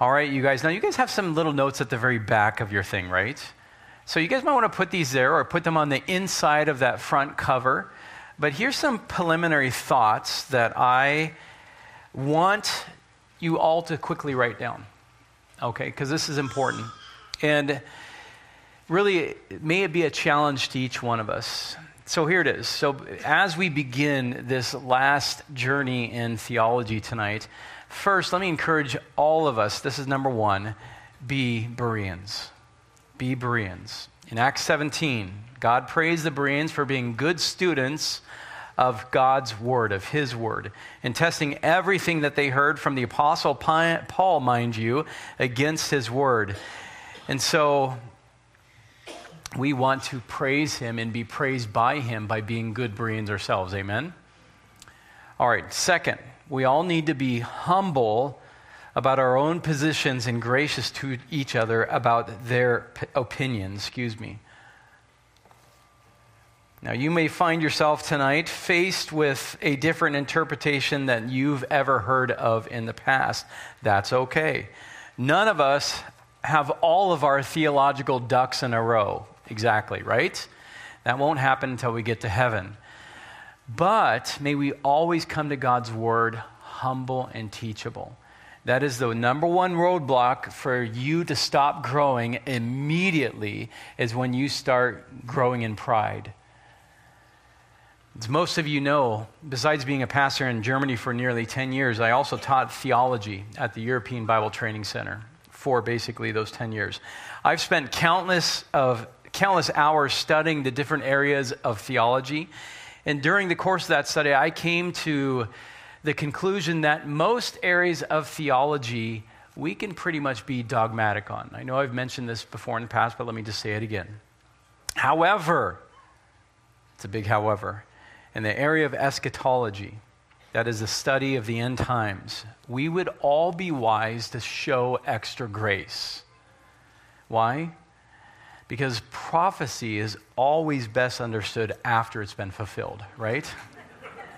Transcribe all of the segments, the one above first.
All right, you guys. Now, you guys have some little notes at the very back of your thing, right? So, you guys might want to put these there or put them on the inside of that front cover. But here's some preliminary thoughts that I want you all to quickly write down, okay? Because this is important. And really, may it be a challenge to each one of us. So here it is. So, as we begin this last journey in theology tonight, first, let me encourage all of us. This is number one be Bereans. Be Bereans. In Acts 17, God praised the Bereans for being good students of God's word, of his word, and testing everything that they heard from the Apostle Paul, mind you, against his word. And so we want to praise him and be praised by him by being good Bereans ourselves. Amen? All right, second, we all need to be humble about our own positions and gracious to each other about their p- opinions. Excuse me. Now, you may find yourself tonight faced with a different interpretation than you've ever heard of in the past. That's okay. None of us have all of our theological ducks in a row exactly, right? That won't happen until we get to heaven. But may we always come to God's word humble and teachable. That is the number one roadblock for you to stop growing immediately, is when you start growing in pride. As most of you know, besides being a pastor in Germany for nearly 10 years, I also taught theology at the European Bible Training Center for basically those 10 years. I've spent countless of countless hours studying the different areas of theology. And during the course of that study, I came to the conclusion that most areas of theology we can pretty much be dogmatic on. I know I've mentioned this before in the past, but let me just say it again. However, it's a big however, in the area of eschatology, that is the study of the end times, we would all be wise to show extra grace. Why? Because prophecy is always best understood after it's been fulfilled, right?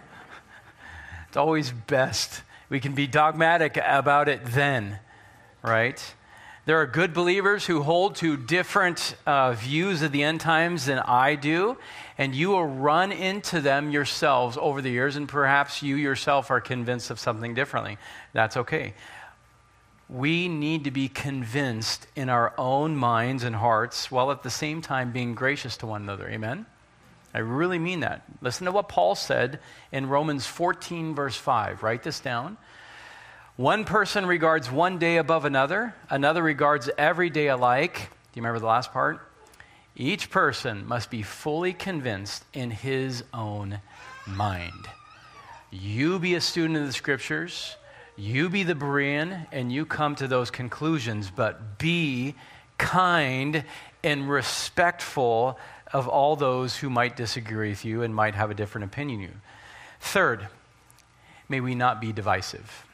it's always best. We can be dogmatic about it then, right? There are good believers who hold to different uh, views of the end times than I do, and you will run into them yourselves over the years, and perhaps you yourself are convinced of something differently. That's okay we need to be convinced in our own minds and hearts while at the same time being gracious to one another. Amen? I really mean that. Listen to what Paul said in Romans 14, verse 5. Write this down. One person regards one day above another, another regards every day alike. Do you remember the last part? Each person must be fully convinced in his own mind. You be a student of the scriptures you be the Berean and you come to those conclusions, but be kind and respectful of all those who might disagree with you and might have a different opinion you. Third, may we not be divisive.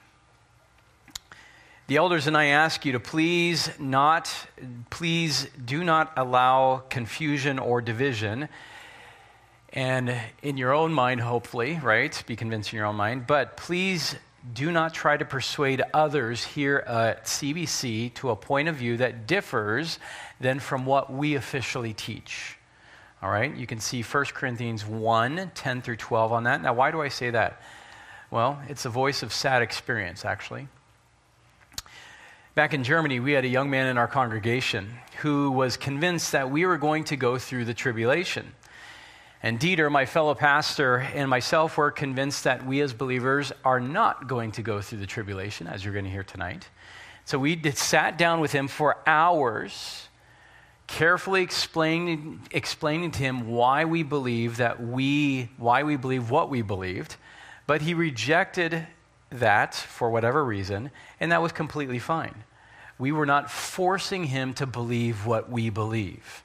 The elders and I ask you to please not, please do not allow confusion or division. And in your own mind, hopefully, right? Be convinced in your own mind. But please do not try to persuade others here at CBC to a point of view that differs than from what we officially teach. All right? You can see 1 Corinthians 1 10 through 12 on that. Now, why do I say that? Well, it's a voice of sad experience, actually. Back in Germany, we had a young man in our congregation who was convinced that we were going to go through the tribulation. And Dieter, my fellow pastor, and myself were convinced that we as believers are not going to go through the tribulation, as you're going to hear tonight. So we did, sat down with him for hours, carefully explaining, explaining to him why we believe that we, why we believe what we believed. But he rejected that for whatever reason, and that was completely fine. We were not forcing him to believe what we believe.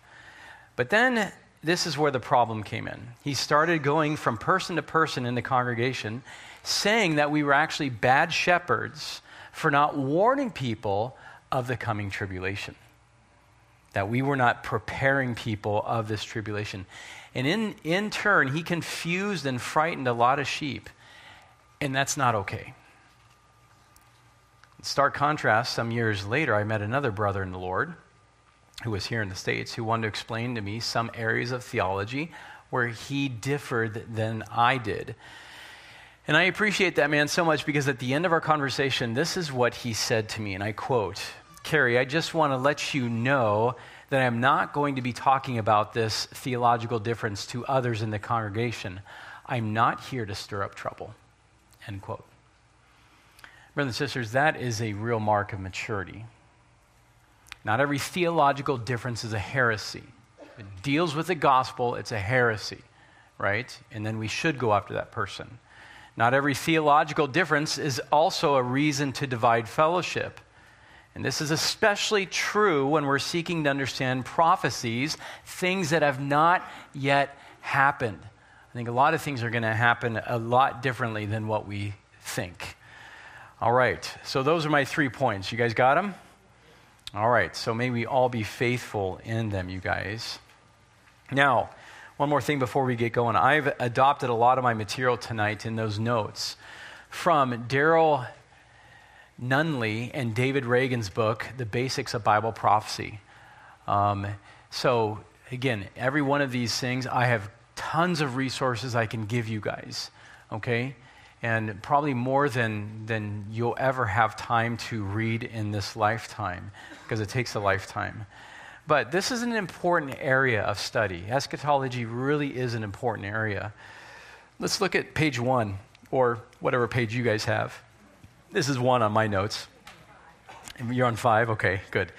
But then this is where the problem came in. He started going from person to person in the congregation, saying that we were actually bad shepherds for not warning people of the coming tribulation, that we were not preparing people of this tribulation. And in, in turn, he confused and frightened a lot of sheep, and that's not okay. In Stark contrast, some years later, I met another brother in the Lord who was here in the States who wanted to explain to me some areas of theology where he differed than I did. And I appreciate that man so much because at the end of our conversation, this is what he said to me, and I quote Cary, I just want to let you know that I'm not going to be talking about this theological difference to others in the congregation. I'm not here to stir up trouble. End quote. Brothers and sisters, that is a real mark of maturity. Not every theological difference is a heresy. It deals with the gospel, it's a heresy, right? And then we should go after that person. Not every theological difference is also a reason to divide fellowship. And this is especially true when we're seeking to understand prophecies, things that have not yet happened. I think a lot of things are going to happen a lot differently than what we think. All right, so those are my three points. You guys got them? All right, so may we all be faithful in them, you guys. Now, one more thing before we get going. I've adopted a lot of my material tonight in those notes from Daryl Nunley and David Reagan's book, The Basics of Bible Prophecy. Um, so, again, every one of these things, I have tons of resources I can give you guys, okay? And probably more than, than you'll ever have time to read in this lifetime, because it takes a lifetime. But this is an important area of study. Eschatology really is an important area. Let's look at page one, or whatever page you guys have. This is one on my notes. You're on five? Okay, good.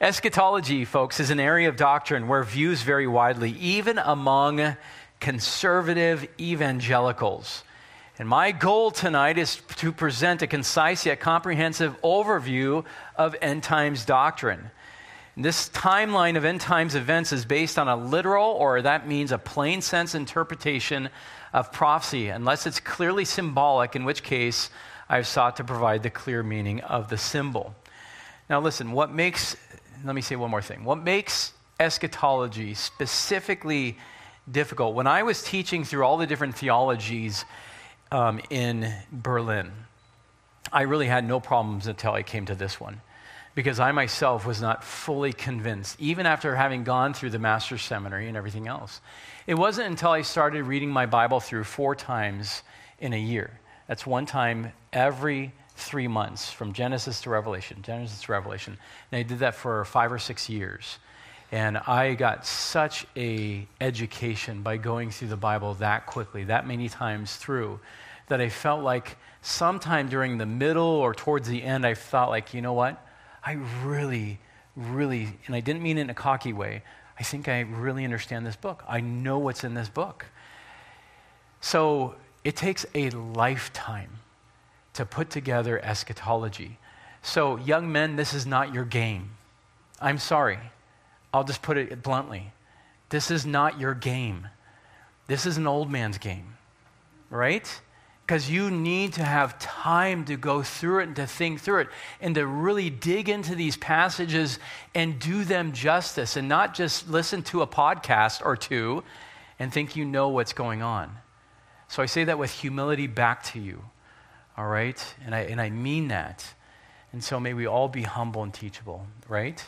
Eschatology, folks, is an area of doctrine where views vary widely, even among conservative evangelicals. And my goal tonight is to present a concise yet comprehensive overview of end times doctrine. This timeline of end times events is based on a literal, or that means a plain sense interpretation of prophecy, unless it's clearly symbolic, in which case I've sought to provide the clear meaning of the symbol. Now, listen, what makes, let me say one more thing. What makes eschatology specifically difficult? When I was teaching through all the different theologies um, in Berlin, I really had no problems until I came to this one because I myself was not fully convinced, even after having gone through the master's seminary and everything else. It wasn't until I started reading my Bible through four times in a year that's one time every three months from Genesis to Revelation, Genesis to Revelation. And I did that for five or six years. And I got such a education by going through the Bible that quickly, that many times through, that I felt like sometime during the middle or towards the end, I felt like, you know what? I really, really, and I didn't mean it in a cocky way, I think I really understand this book. I know what's in this book. So it takes a lifetime to put together eschatology. So, young men, this is not your game. I'm sorry. I'll just put it bluntly. This is not your game. This is an old man's game, right? Because you need to have time to go through it and to think through it and to really dig into these passages and do them justice and not just listen to a podcast or two and think you know what's going on. So I say that with humility back to you, all right? And I, and I mean that. And so may we all be humble and teachable, right?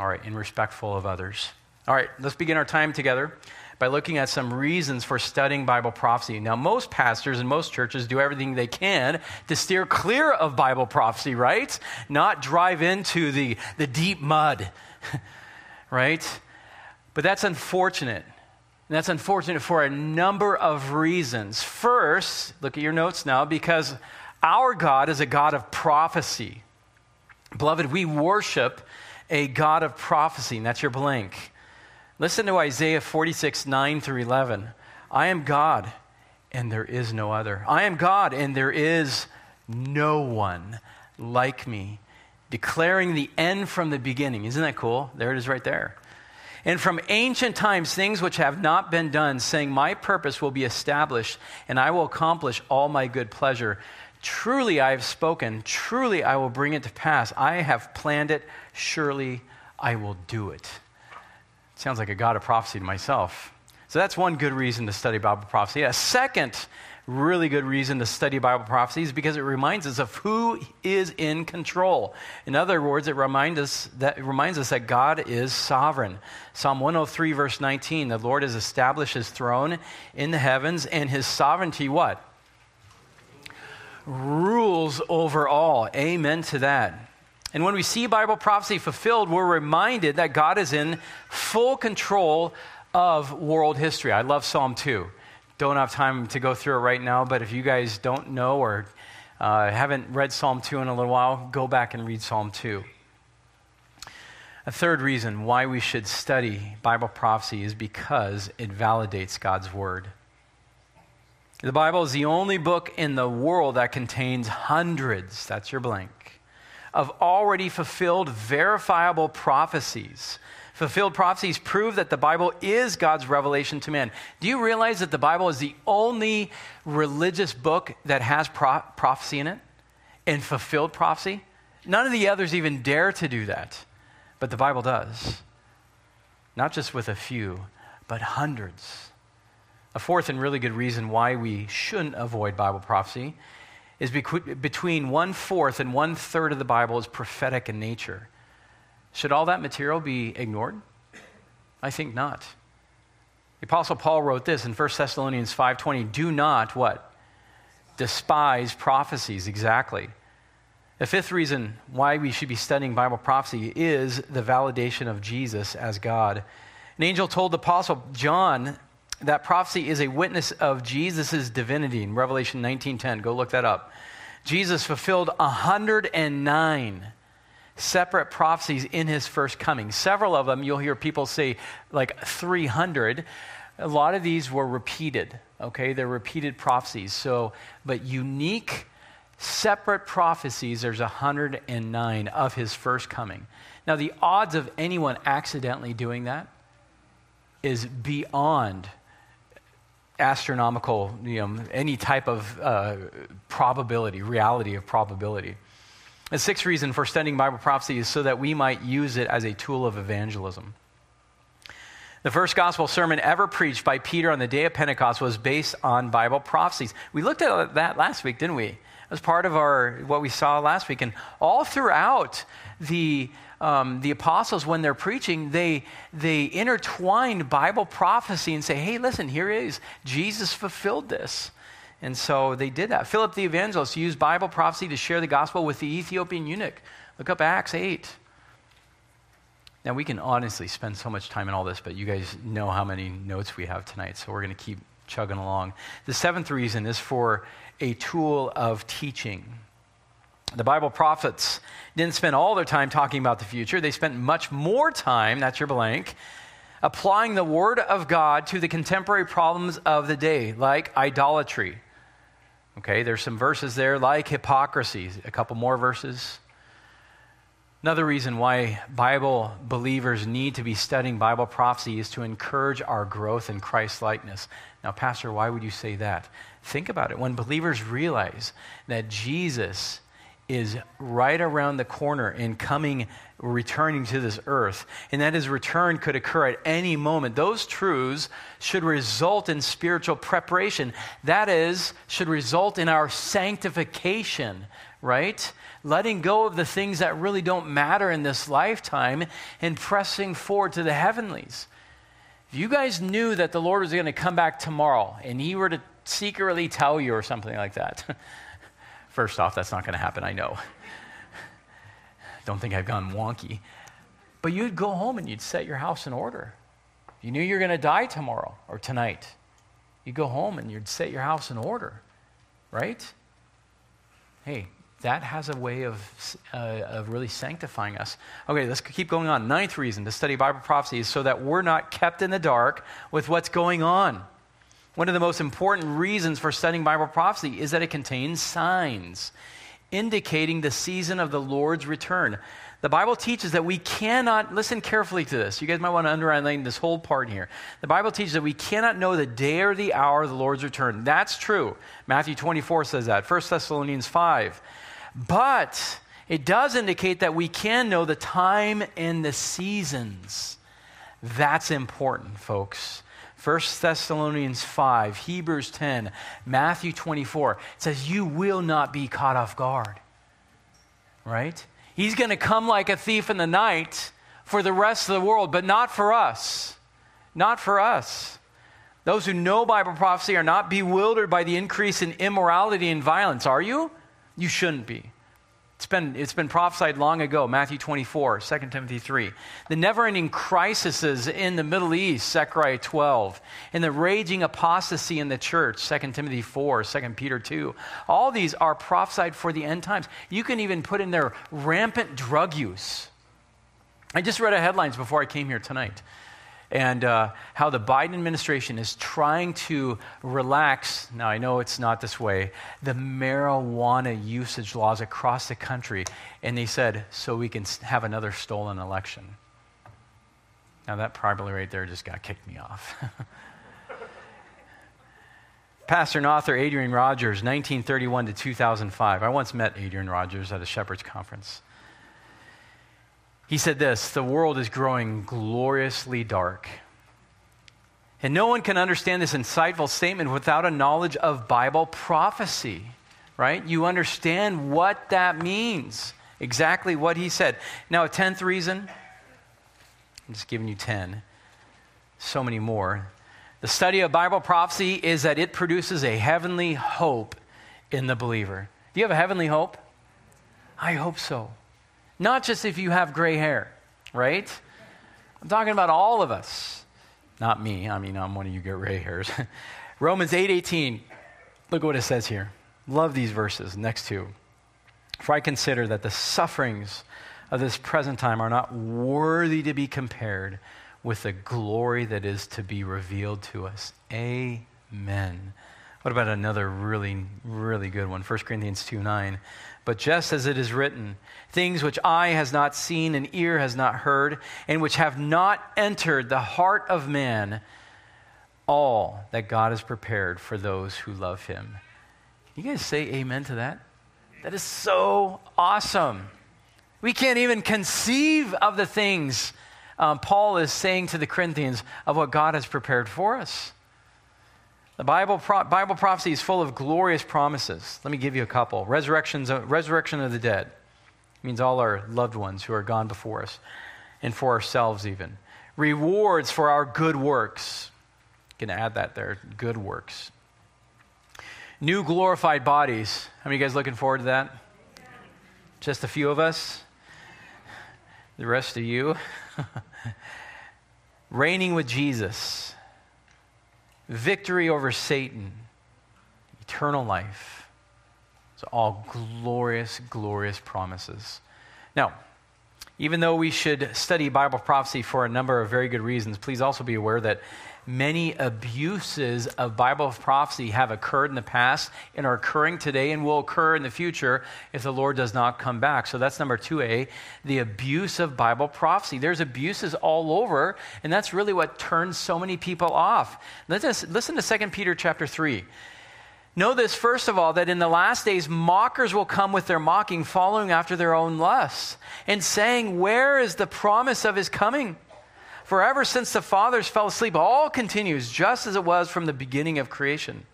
All right, and respectful of others. All right, let's begin our time together by looking at some reasons for studying Bible prophecy. Now, most pastors and most churches do everything they can to steer clear of Bible prophecy, right? Not drive into the, the deep mud, right? But that's unfortunate and that's unfortunate for a number of reasons. First, look at your notes now, because our God is a God of prophecy. Beloved, we worship a God of prophecy, and that's your blank. Listen to Isaiah 46, 9 through 11. I am God, and there is no other. I am God, and there is no one like me, declaring the end from the beginning. Isn't that cool? There it is right there. And from ancient times, things which have not been done, saying, My purpose will be established, and I will accomplish all my good pleasure. Truly I have spoken, truly I will bring it to pass. I have planned it, surely I will do it. Sounds like a God of prophecy to myself. So that's one good reason to study Bible prophecy. A second really good reason to study Bible prophecy is because it reminds us of who is in control. In other words, it reminds us that, it reminds us that God is sovereign. Psalm 103, verse 19 the Lord has established his throne in the heavens, and his sovereignty, what? Rules over all. Amen to that. And when we see Bible prophecy fulfilled, we're reminded that God is in full control of world history. I love Psalm 2. Don't have time to go through it right now, but if you guys don't know or uh, haven't read Psalm 2 in a little while, go back and read Psalm 2. A third reason why we should study Bible prophecy is because it validates God's Word. The Bible is the only book in the world that contains hundreds, that's your blank, of already fulfilled, verifiable prophecies Fulfilled prophecies prove that the Bible is God's revelation to man. Do you realize that the Bible is the only religious book that has pro- prophecy in it and fulfilled prophecy? None of the others even dare to do that, but the Bible does. Not just with a few, but hundreds. A fourth and really good reason why we shouldn't avoid Bible prophecy is between one fourth and one third of the Bible is prophetic in nature. Should all that material be ignored? I think not. The apostle Paul wrote this in 1 Thessalonians 5:20, "Do not what? Despise prophecies." Exactly. The fifth reason why we should be studying Bible prophecy is the validation of Jesus as God. An angel told the apostle John that prophecy is a witness of Jesus' divinity in Revelation 19:10. Go look that up. Jesus fulfilled 109 separate prophecies in his first coming. Several of them, you'll hear people say like 300. A lot of these were repeated, okay? They're repeated prophecies. So, but unique, separate prophecies, there's 109 of his first coming. Now, the odds of anyone accidentally doing that is beyond astronomical, you know, any type of uh, probability, reality of probability. The sixth reason for studying Bible prophecy is so that we might use it as a tool of evangelism. The first gospel sermon ever preached by Peter on the day of Pentecost was based on Bible prophecies. We looked at that last week, didn't we? As part of our what we saw last week, and all throughout the um, the apostles, when they're preaching, they they intertwined Bible prophecy and say, "Hey, listen, here is Jesus fulfilled this." And so they did that. Philip the evangelist used Bible prophecy to share the gospel with the Ethiopian eunuch. Look up Acts 8. Now, we can honestly spend so much time in all this, but you guys know how many notes we have tonight, so we're going to keep chugging along. The seventh reason is for a tool of teaching. The Bible prophets didn't spend all their time talking about the future, they spent much more time, that's your blank, applying the Word of God to the contemporary problems of the day, like idolatry Okay, there's some verses there like hypocrisy, a couple more verses. Another reason why Bible believers need to be studying Bible prophecy is to encourage our growth in Christ likeness. Now, Pastor, why would you say that? Think about it. When believers realize that Jesus is right around the corner and coming, returning to this earth, and that his return could occur at any moment. Those truths should result in spiritual preparation. That is, should result in our sanctification, right? Letting go of the things that really don't matter in this lifetime and pressing forward to the heavenlies. If you guys knew that the Lord was going to come back tomorrow and he were to secretly tell you or something like that, First off, that's not going to happen, I know. Don't think I've gone wonky. But you'd go home and you'd set your house in order. You knew you were going to die tomorrow or tonight. You'd go home and you'd set your house in order, right? Hey, that has a way of, uh, of really sanctifying us. Okay, let's keep going on. Ninth reason to study Bible prophecy is so that we're not kept in the dark with what's going on. One of the most important reasons for studying Bible prophecy is that it contains signs indicating the season of the Lord's return. The Bible teaches that we cannot, listen carefully to this. You guys might want to underline this whole part here. The Bible teaches that we cannot know the day or the hour of the Lord's return. That's true. Matthew 24 says that. 1 Thessalonians 5. But it does indicate that we can know the time and the seasons. That's important, folks. 1 Thessalonians 5, Hebrews 10, Matthew 24. It says, You will not be caught off guard. Right? He's going to come like a thief in the night for the rest of the world, but not for us. Not for us. Those who know Bible prophecy are not bewildered by the increase in immorality and violence, are you? You shouldn't be. It's been, it's been prophesied long ago, Matthew 24, 2 Timothy 3. The never ending crises in the Middle East, Zechariah 12. And the raging apostasy in the church, 2 Timothy 4, 2 Peter 2. All these are prophesied for the end times. You can even put in there rampant drug use. I just read a headlines before I came here tonight and uh, how the Biden administration is trying to relax, now I know it's not this way, the marijuana usage laws across the country. And they said, so we can have another stolen election. Now, that probably right there just got kicked me off. Pastor and author Adrian Rogers, 1931 to 2005. I once met Adrian Rogers at a Shepherd's Conference. He said this The world is growing gloriously dark. And no one can understand this insightful statement without a knowledge of Bible prophecy, right? You understand what that means, exactly what he said. Now, a tenth reason, I'm just giving you 10, so many more. The study of Bible prophecy is that it produces a heavenly hope in the believer. Do you have a heavenly hope? I hope so. Not just if you have gray hair, right? I'm talking about all of us. Not me. I mean, I'm one of you get gray hairs. Romans 8:18. Look what it says here. Love these verses next two. For I consider that the sufferings of this present time are not worthy to be compared with the glory that is to be revealed to us. Amen. What about another really, really good one? 1 Corinthians 2 9. But just as it is written, things which eye has not seen and ear has not heard, and which have not entered the heart of man, all that God has prepared for those who love him. You guys say amen to that? That is so awesome. We can't even conceive of the things um, Paul is saying to the Corinthians of what God has prepared for us. The Bible, pro- Bible prophecy is full of glorious promises. Let me give you a couple. Resurrections, uh, resurrection of the dead it means all our loved ones who are gone before us, and for ourselves even. Rewards for our good works. Can add that there good works. New glorified bodies. How many of you guys looking forward to that? Just a few of us? The rest of you? Reigning with Jesus victory over Satan, eternal life. It's all glorious, glorious promises. Now, even though we should study Bible prophecy for a number of very good reasons, please also be aware that many abuses of Bible prophecy have occurred in the past and are occurring today and will occur in the future if the Lord does not come back. So that's number 2A, the abuse of Bible prophecy. There's abuses all over, and that's really what turns so many people off. Listen, listen to 2 Peter chapter 3. Know this, first of all, that in the last days mockers will come with their mocking, following after their own lusts, and saying, Where is the promise of his coming? For ever since the fathers fell asleep, all continues just as it was from the beginning of creation.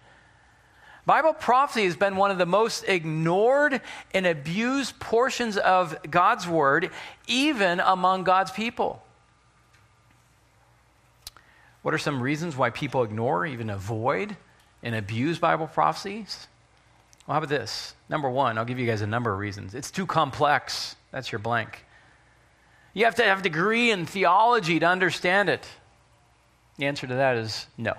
Bible prophecy has been one of the most ignored and abused portions of God's word, even among God's people. What are some reasons why people ignore, even avoid, and abuse Bible prophecies? Well, how about this? Number one, I'll give you guys a number of reasons. It's too complex. That's your blank. You have to have a degree in theology to understand it. The answer to that is no,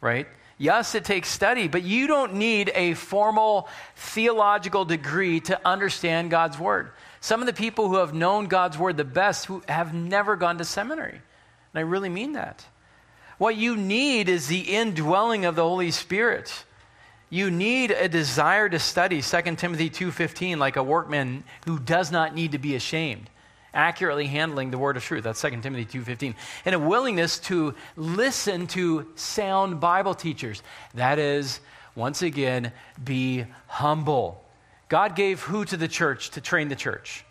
right? Yes, it takes study, but you don't need a formal theological degree to understand God's Word. Some of the people who have known God's Word the best who have never gone to seminary. And I really mean that. What you need is the indwelling of the Holy Spirit. You need a desire to study 2 Timothy 2:15 like a workman who does not need to be ashamed accurately handling the word of truth. That's 2 Timothy 2:15. And a willingness to listen to sound Bible teachers. That is once again be humble. God gave who to the church to train the church?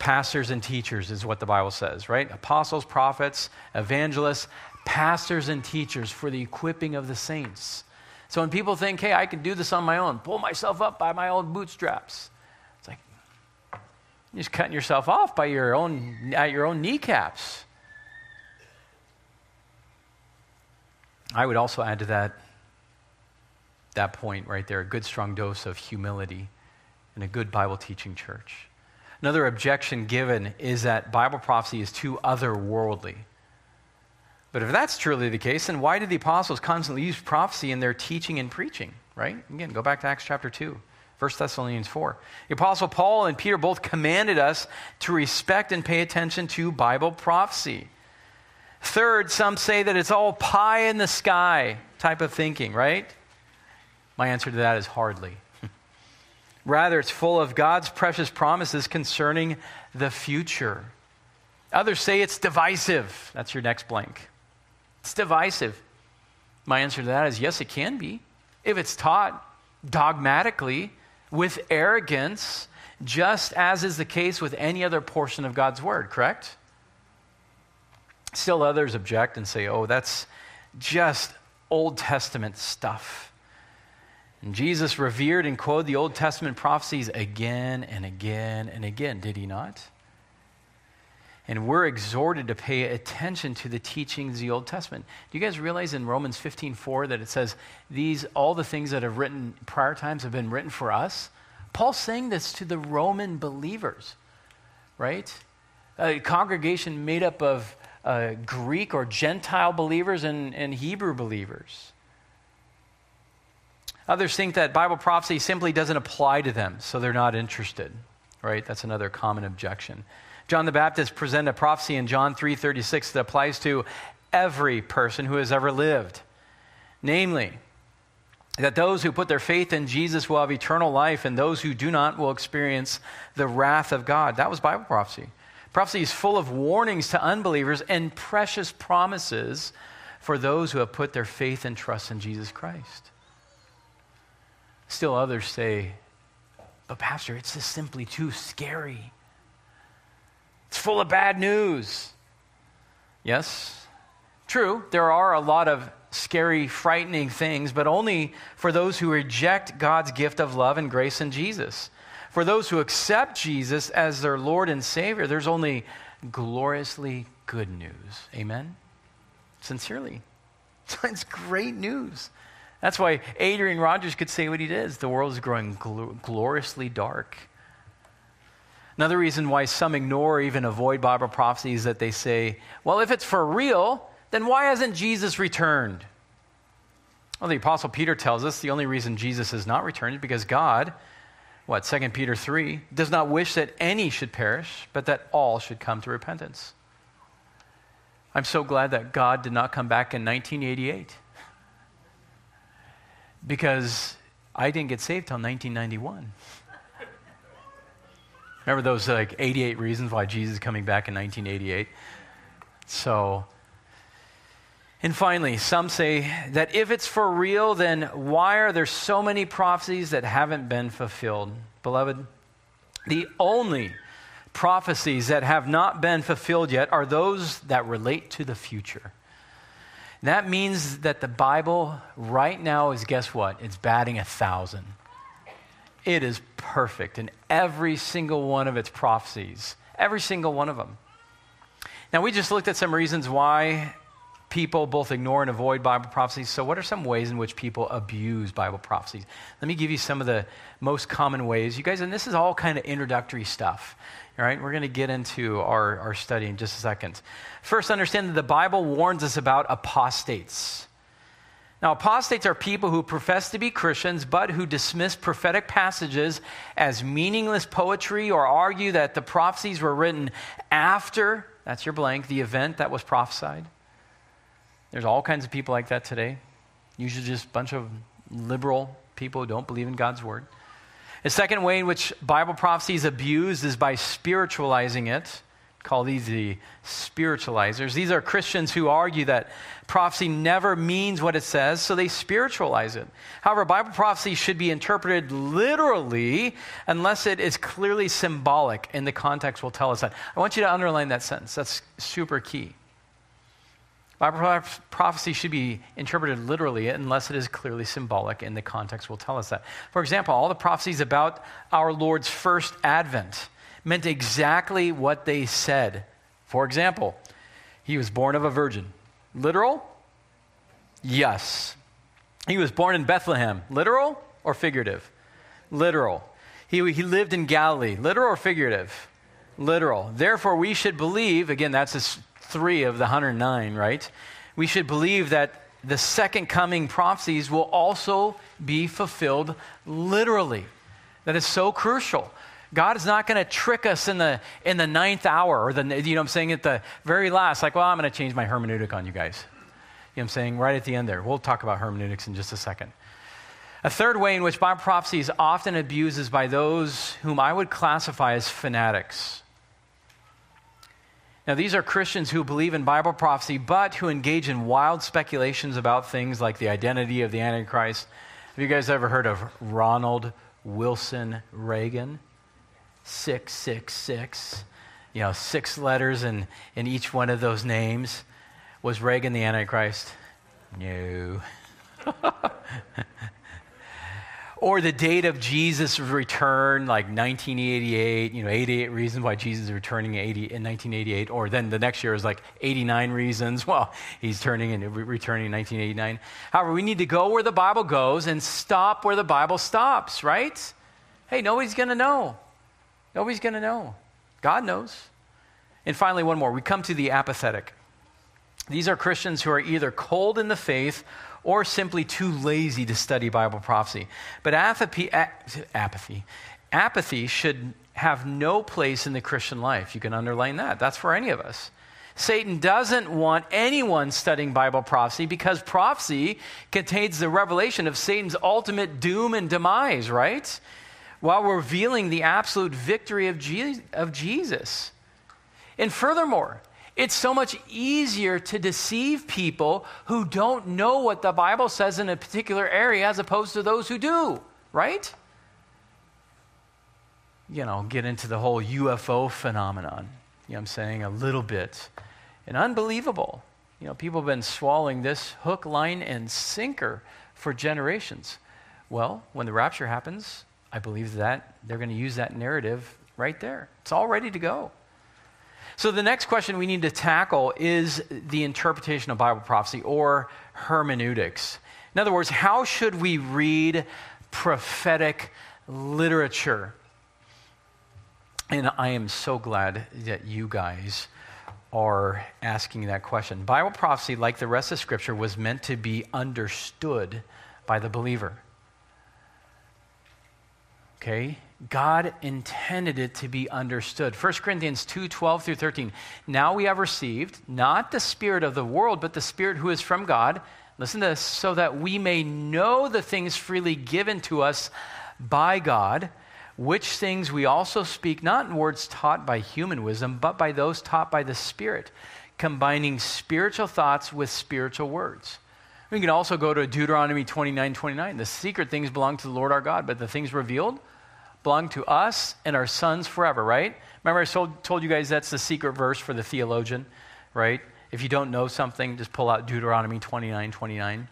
pastors and teachers, is what the Bible says, right? Apostles, prophets, evangelists, pastors and teachers for the equipping of the saints. So when people think, hey, I can do this on my own, pull myself up by my own bootstraps, you're just cutting yourself off by your own, at your own kneecaps. I would also add to that, that point right there a good strong dose of humility in a good Bible teaching church. Another objection given is that Bible prophecy is too otherworldly. But if that's truly the case, then why did the apostles constantly use prophecy in their teaching and preaching, right? Again, go back to Acts chapter 2, 1 Thessalonians 4. The apostle Paul and Peter both commanded us to respect and pay attention to Bible prophecy. Third, some say that it's all pie in the sky type of thinking, right? My answer to that is hardly. Rather, it's full of God's precious promises concerning the future. Others say it's divisive. That's your next blank. It's divisive. My answer to that is yes, it can be. If it's taught dogmatically with arrogance, just as is the case with any other portion of God's word, correct? Still, others object and say, oh, that's just Old Testament stuff. And Jesus revered and quoted the Old Testament prophecies again and again and again, did he not? And we're exhorted to pay attention to the teachings of the Old Testament. Do you guys realize in Romans 15 4 that it says, these, all the things that have written prior times have been written for us? Paul's saying this to the Roman believers, right? A congregation made up of uh, Greek or Gentile believers and, and Hebrew believers. Others think that Bible prophecy simply doesn't apply to them, so they're not interested, right? That's another common objection. John the Baptist presented a prophecy in John 3:36 that applies to every person who has ever lived. Namely, that those who put their faith in Jesus will have eternal life and those who do not will experience the wrath of God. That was Bible prophecy. Prophecy is full of warnings to unbelievers and precious promises for those who have put their faith and trust in Jesus Christ. Still, others say, but, Pastor, it's just simply too scary. It's full of bad news. Yes, true, there are a lot of scary, frightening things, but only for those who reject God's gift of love and grace in Jesus. For those who accept Jesus as their Lord and Savior, there's only gloriously good news. Amen? Sincerely. It's great news. That's why Adrian Rogers could say what he did. The world is growing gl- gloriously dark. Another reason why some ignore or even avoid Bible prophecy is that they say, well, if it's for real, then why hasn't Jesus returned? Well, the Apostle Peter tells us the only reason Jesus has not returned is because God what, 2 Peter 3, does not wish that any should perish, but that all should come to repentance. I'm so glad that God did not come back in 1988 because I didn't get saved till 1991. Remember those like 88 reasons why Jesus is coming back in 1988? So, and finally, some say that if it's for real, then why are there so many prophecies that haven't been fulfilled? Beloved, the only prophecies that have not been fulfilled yet are those that relate to the future. That means that the Bible right now is, guess what? It's batting a thousand. It is perfect in every single one of its prophecies, every single one of them. Now, we just looked at some reasons why people both ignore and avoid Bible prophecies. So, what are some ways in which people abuse Bible prophecies? Let me give you some of the most common ways. You guys, and this is all kind of introductory stuff. All right, we're going to get into our, our study in just a second. First, understand that the Bible warns us about apostates. Now, apostates are people who profess to be Christians, but who dismiss prophetic passages as meaningless poetry or argue that the prophecies were written after, that's your blank, the event that was prophesied. There's all kinds of people like that today. Usually just a bunch of liberal people who don't believe in God's word. The second way in which Bible prophecy is abused is by spiritualizing it. Call these the spiritualizers. These are Christians who argue that prophecy never means what it says, so they spiritualize it. However, Bible prophecy should be interpreted literally unless it is clearly symbolic, and the context will tell us that. I want you to underline that sentence. That's super key. Bible prophecy should be interpreted literally unless it is clearly symbolic, and the context will tell us that. For example, all the prophecies about our Lord's first advent meant exactly what they said. For example, he was born of a virgin. Literal? Yes. He was born in Bethlehem. Literal or figurative? Literal. He, he lived in Galilee. Literal or figurative? Literal. Therefore, we should believe, again, that's three of the 109, right? We should believe that the second coming prophecies will also be fulfilled literally. That is so crucial. God is not going to trick us in the, in the ninth hour or the, you know I'm saying, at the very last, like, well, I'm going to change my hermeneutic on you guys. You know I'm saying? Right at the end there. We'll talk about hermeneutics in just a second. A third way in which Bible prophecy is often abused is by those whom I would classify as fanatics. Now, these are Christians who believe in Bible prophecy, but who engage in wild speculations about things like the identity of the Antichrist. Have you guys ever heard of Ronald Wilson Reagan? 666. You know, six letters in, in each one of those names. Was Reagan the Antichrist? No. or the date of Jesus' return, like 1988, you know, 88 reasons why Jesus is returning 80, in 1988, or then the next year is like 89 reasons. Well, he's turning and returning in 1989. However, we need to go where the Bible goes and stop where the Bible stops, right? Hey, nobody's going to know. Nobody's going to know. God knows. And finally, one more. We come to the apathetic. These are Christians who are either cold in the faith or simply too lazy to study Bible prophecy. But apathy, apathy, apathy should have no place in the Christian life. You can underline that. That's for any of us. Satan doesn't want anyone studying Bible prophecy because prophecy contains the revelation of Satan's ultimate doom and demise, right? While revealing the absolute victory of, Je- of Jesus. And furthermore, it's so much easier to deceive people who don't know what the Bible says in a particular area as opposed to those who do, right? You know, get into the whole UFO phenomenon. You know I'm saying? A little bit. And unbelievable. You know, people have been swallowing this hook, line, and sinker for generations. Well, when the rapture happens, I believe that they're going to use that narrative right there. It's all ready to go. So, the next question we need to tackle is the interpretation of Bible prophecy or hermeneutics. In other words, how should we read prophetic literature? And I am so glad that you guys are asking that question. Bible prophecy, like the rest of Scripture, was meant to be understood by the believer. Okay? God intended it to be understood. 1 Corinthians 2 12 through 13. Now we have received not the Spirit of the world, but the Spirit who is from God. Listen to this so that we may know the things freely given to us by God, which things we also speak not in words taught by human wisdom, but by those taught by the Spirit, combining spiritual thoughts with spiritual words. We can also go to Deuteronomy 29 29. The secret things belong to the Lord our God, but the things revealed belong to us and our sons forever, right? Remember, I told, you guys that's the secret verse for the theologian, right? If you don't know something, just pull out Deuteronomy 29 29.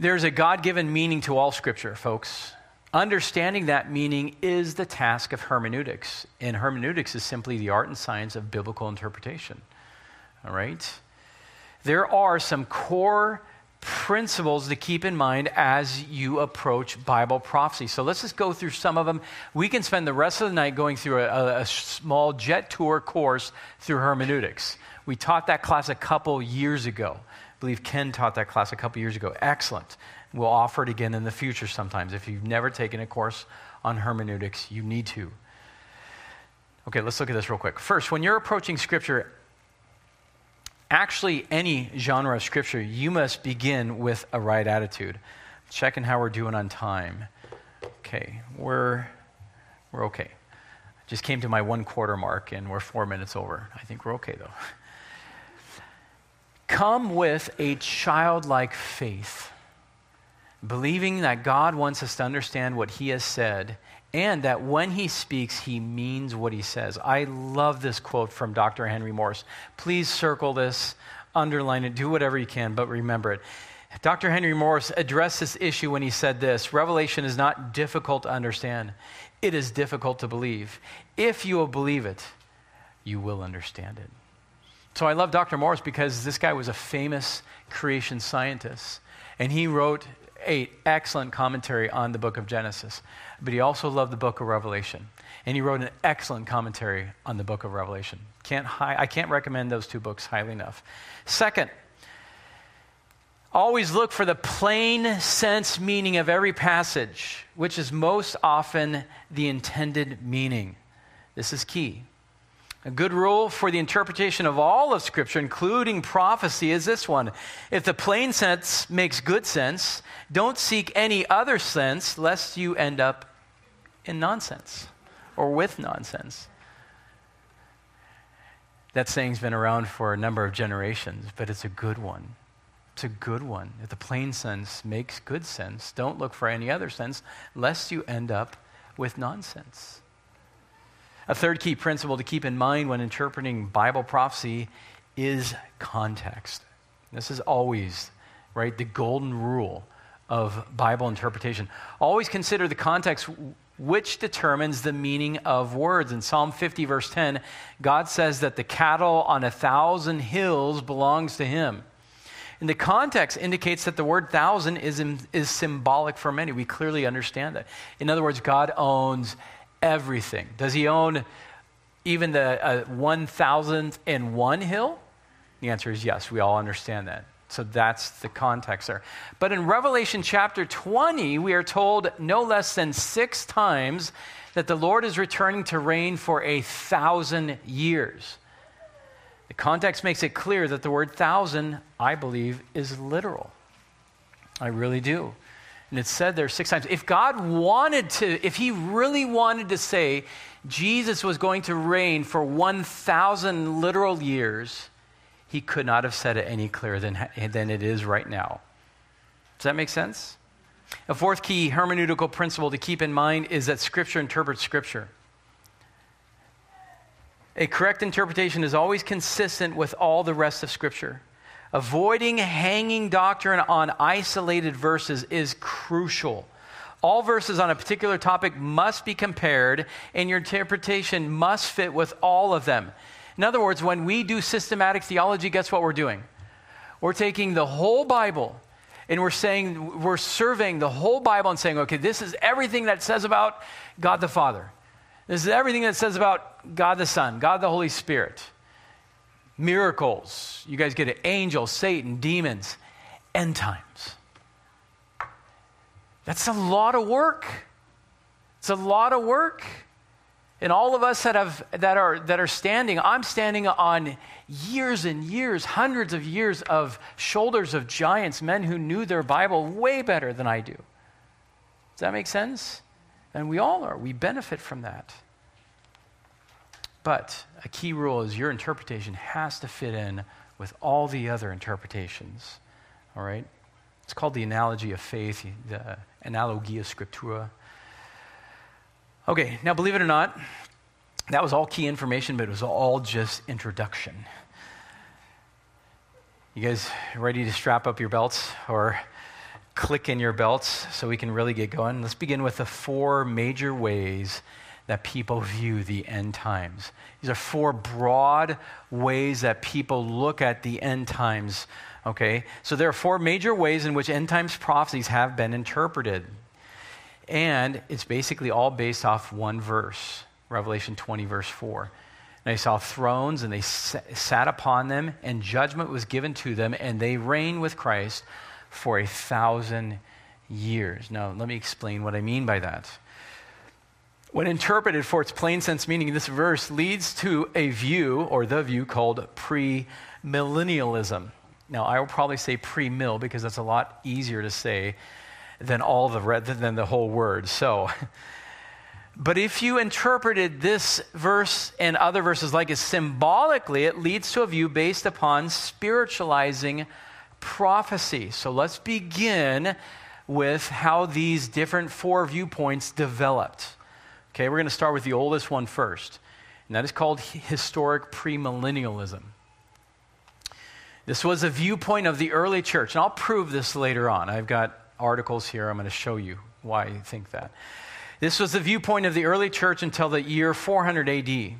There's a God given meaning to all scripture, folks. Understanding that meaning is the task of hermeneutics. And hermeneutics is simply the art and science of biblical interpretation. All right? There are some core principles to keep in mind as you approach Bible prophecy. So let's just go through some of them. We can spend the rest of the night going through a, a, small jet tour course through hermeneutics. We taught that class a couple years ago. I believe Ken taught that class a couple years ago. Excellent. We'll offer it again in the future sometimes. If you've never taken a course on hermeneutics, you need to. Okay, let's look at this real quick. First, when you're approaching Scripture, actually any genre of scripture, you must begin with a right attitude. Checking how we're doing on time. Okay, we're, we're okay. Just came to my one quarter mark, and we're four minutes over. I think we're okay, though. Come with a childlike faith, believing that God wants us to understand what He has said and that when he speaks, he means what he says. I love this quote from Dr. Henry Morris. Please circle this, underline it, do whatever you can, but remember it. Dr. Henry Morris addressed this issue when he said this Revelation is not difficult to understand, it is difficult to believe. If you will believe it, you will understand it. So I love Dr. Morris because this guy was a famous creation scientist. And he wrote a excellent commentary on the book of Genesis, but he also loved the book of Revelation. And he wrote an excellent commentary on the book of Revelation. Can't hi- I can't recommend those two books highly enough. Second, always look for the plain sense meaning of every passage, which is most often the intended meaning. This is key. A good rule for the interpretation of all of Scripture, including prophecy, is this one. If the plain sense makes good sense, don't seek any other sense lest you end up in nonsense or with nonsense. That saying's been around for a number of generations, but it's a good one. It's a good one. If the plain sense makes good sense, don't look for any other sense lest you end up with nonsense. A third key principle to keep in mind when interpreting Bible prophecy is context. This is always, right, the golden rule of Bible interpretation. Always consider the context which determines the meaning of words. In Psalm 50, verse 10, God says that the cattle on a thousand hills belongs to him. And the context indicates that the word thousand is, is symbolic for many. We clearly understand that. In other words, God owns everything. Does he own even the uh, 1001 hill? The answer is yes. We all understand that. So that's the context there. But in Revelation chapter 20, we are told no less than six times that the Lord is returning to reign for a thousand years. The context makes it clear that the word thousand, I believe, is literal. I really do. And it's said there six times. If God wanted to, if He really wanted to say Jesus was going to reign for 1,000 literal years, He could not have said it any clearer than, than it is right now. Does that make sense? A fourth key hermeneutical principle to keep in mind is that Scripture interprets Scripture. A correct interpretation is always consistent with all the rest of Scripture. Avoiding hanging doctrine on isolated verses is crucial. All verses on a particular topic must be compared, and your interpretation must fit with all of them. In other words, when we do systematic theology, guess what we're doing? We're taking the whole Bible and we're saying, we're surveying the whole Bible and saying, okay, this is everything that says about God the Father. This is everything that says about God the Son, God the Holy Spirit miracles. You guys get it. Angels, Satan, demons, end times. That's a lot of work. It's a lot of work. And all of us that, have, that, are, that are standing, I'm standing on years and years, hundreds of years of shoulders of giants, men who knew their Bible way better than I do. Does that make sense? And we all are. We benefit from that. But a key rule is your interpretation has to fit in with all the other interpretations. All right? It's called the analogy of faith, the analogia scriptura. Okay, now believe it or not, that was all key information, but it was all just introduction. You guys ready to strap up your belts or click in your belts so we can really get going? Let's begin with the four major ways that people view the end times. These are four broad ways that people look at the end times. Okay? So there are four major ways in which end times prophecies have been interpreted. And it's basically all based off one verse Revelation 20, verse 4. And they saw thrones, and they sat upon them, and judgment was given to them, and they reigned with Christ for a thousand years. Now, let me explain what I mean by that when interpreted for its plain sense meaning, this verse leads to a view, or the view, called premillennialism. Now, I will probably say pre-mill because that's a lot easier to say than all the rather than the whole word. So, But if you interpreted this verse and other verses like it symbolically, it leads to a view based upon spiritualizing prophecy. So let's begin with how these different four viewpoints developed. Okay, we're going to start with the oldest one first, and that is called historic premillennialism. This was a viewpoint of the early church, and I'll prove this later on. I've got articles here. I'm going to show you why I think that. This was the viewpoint of the early church until the year 400 AD.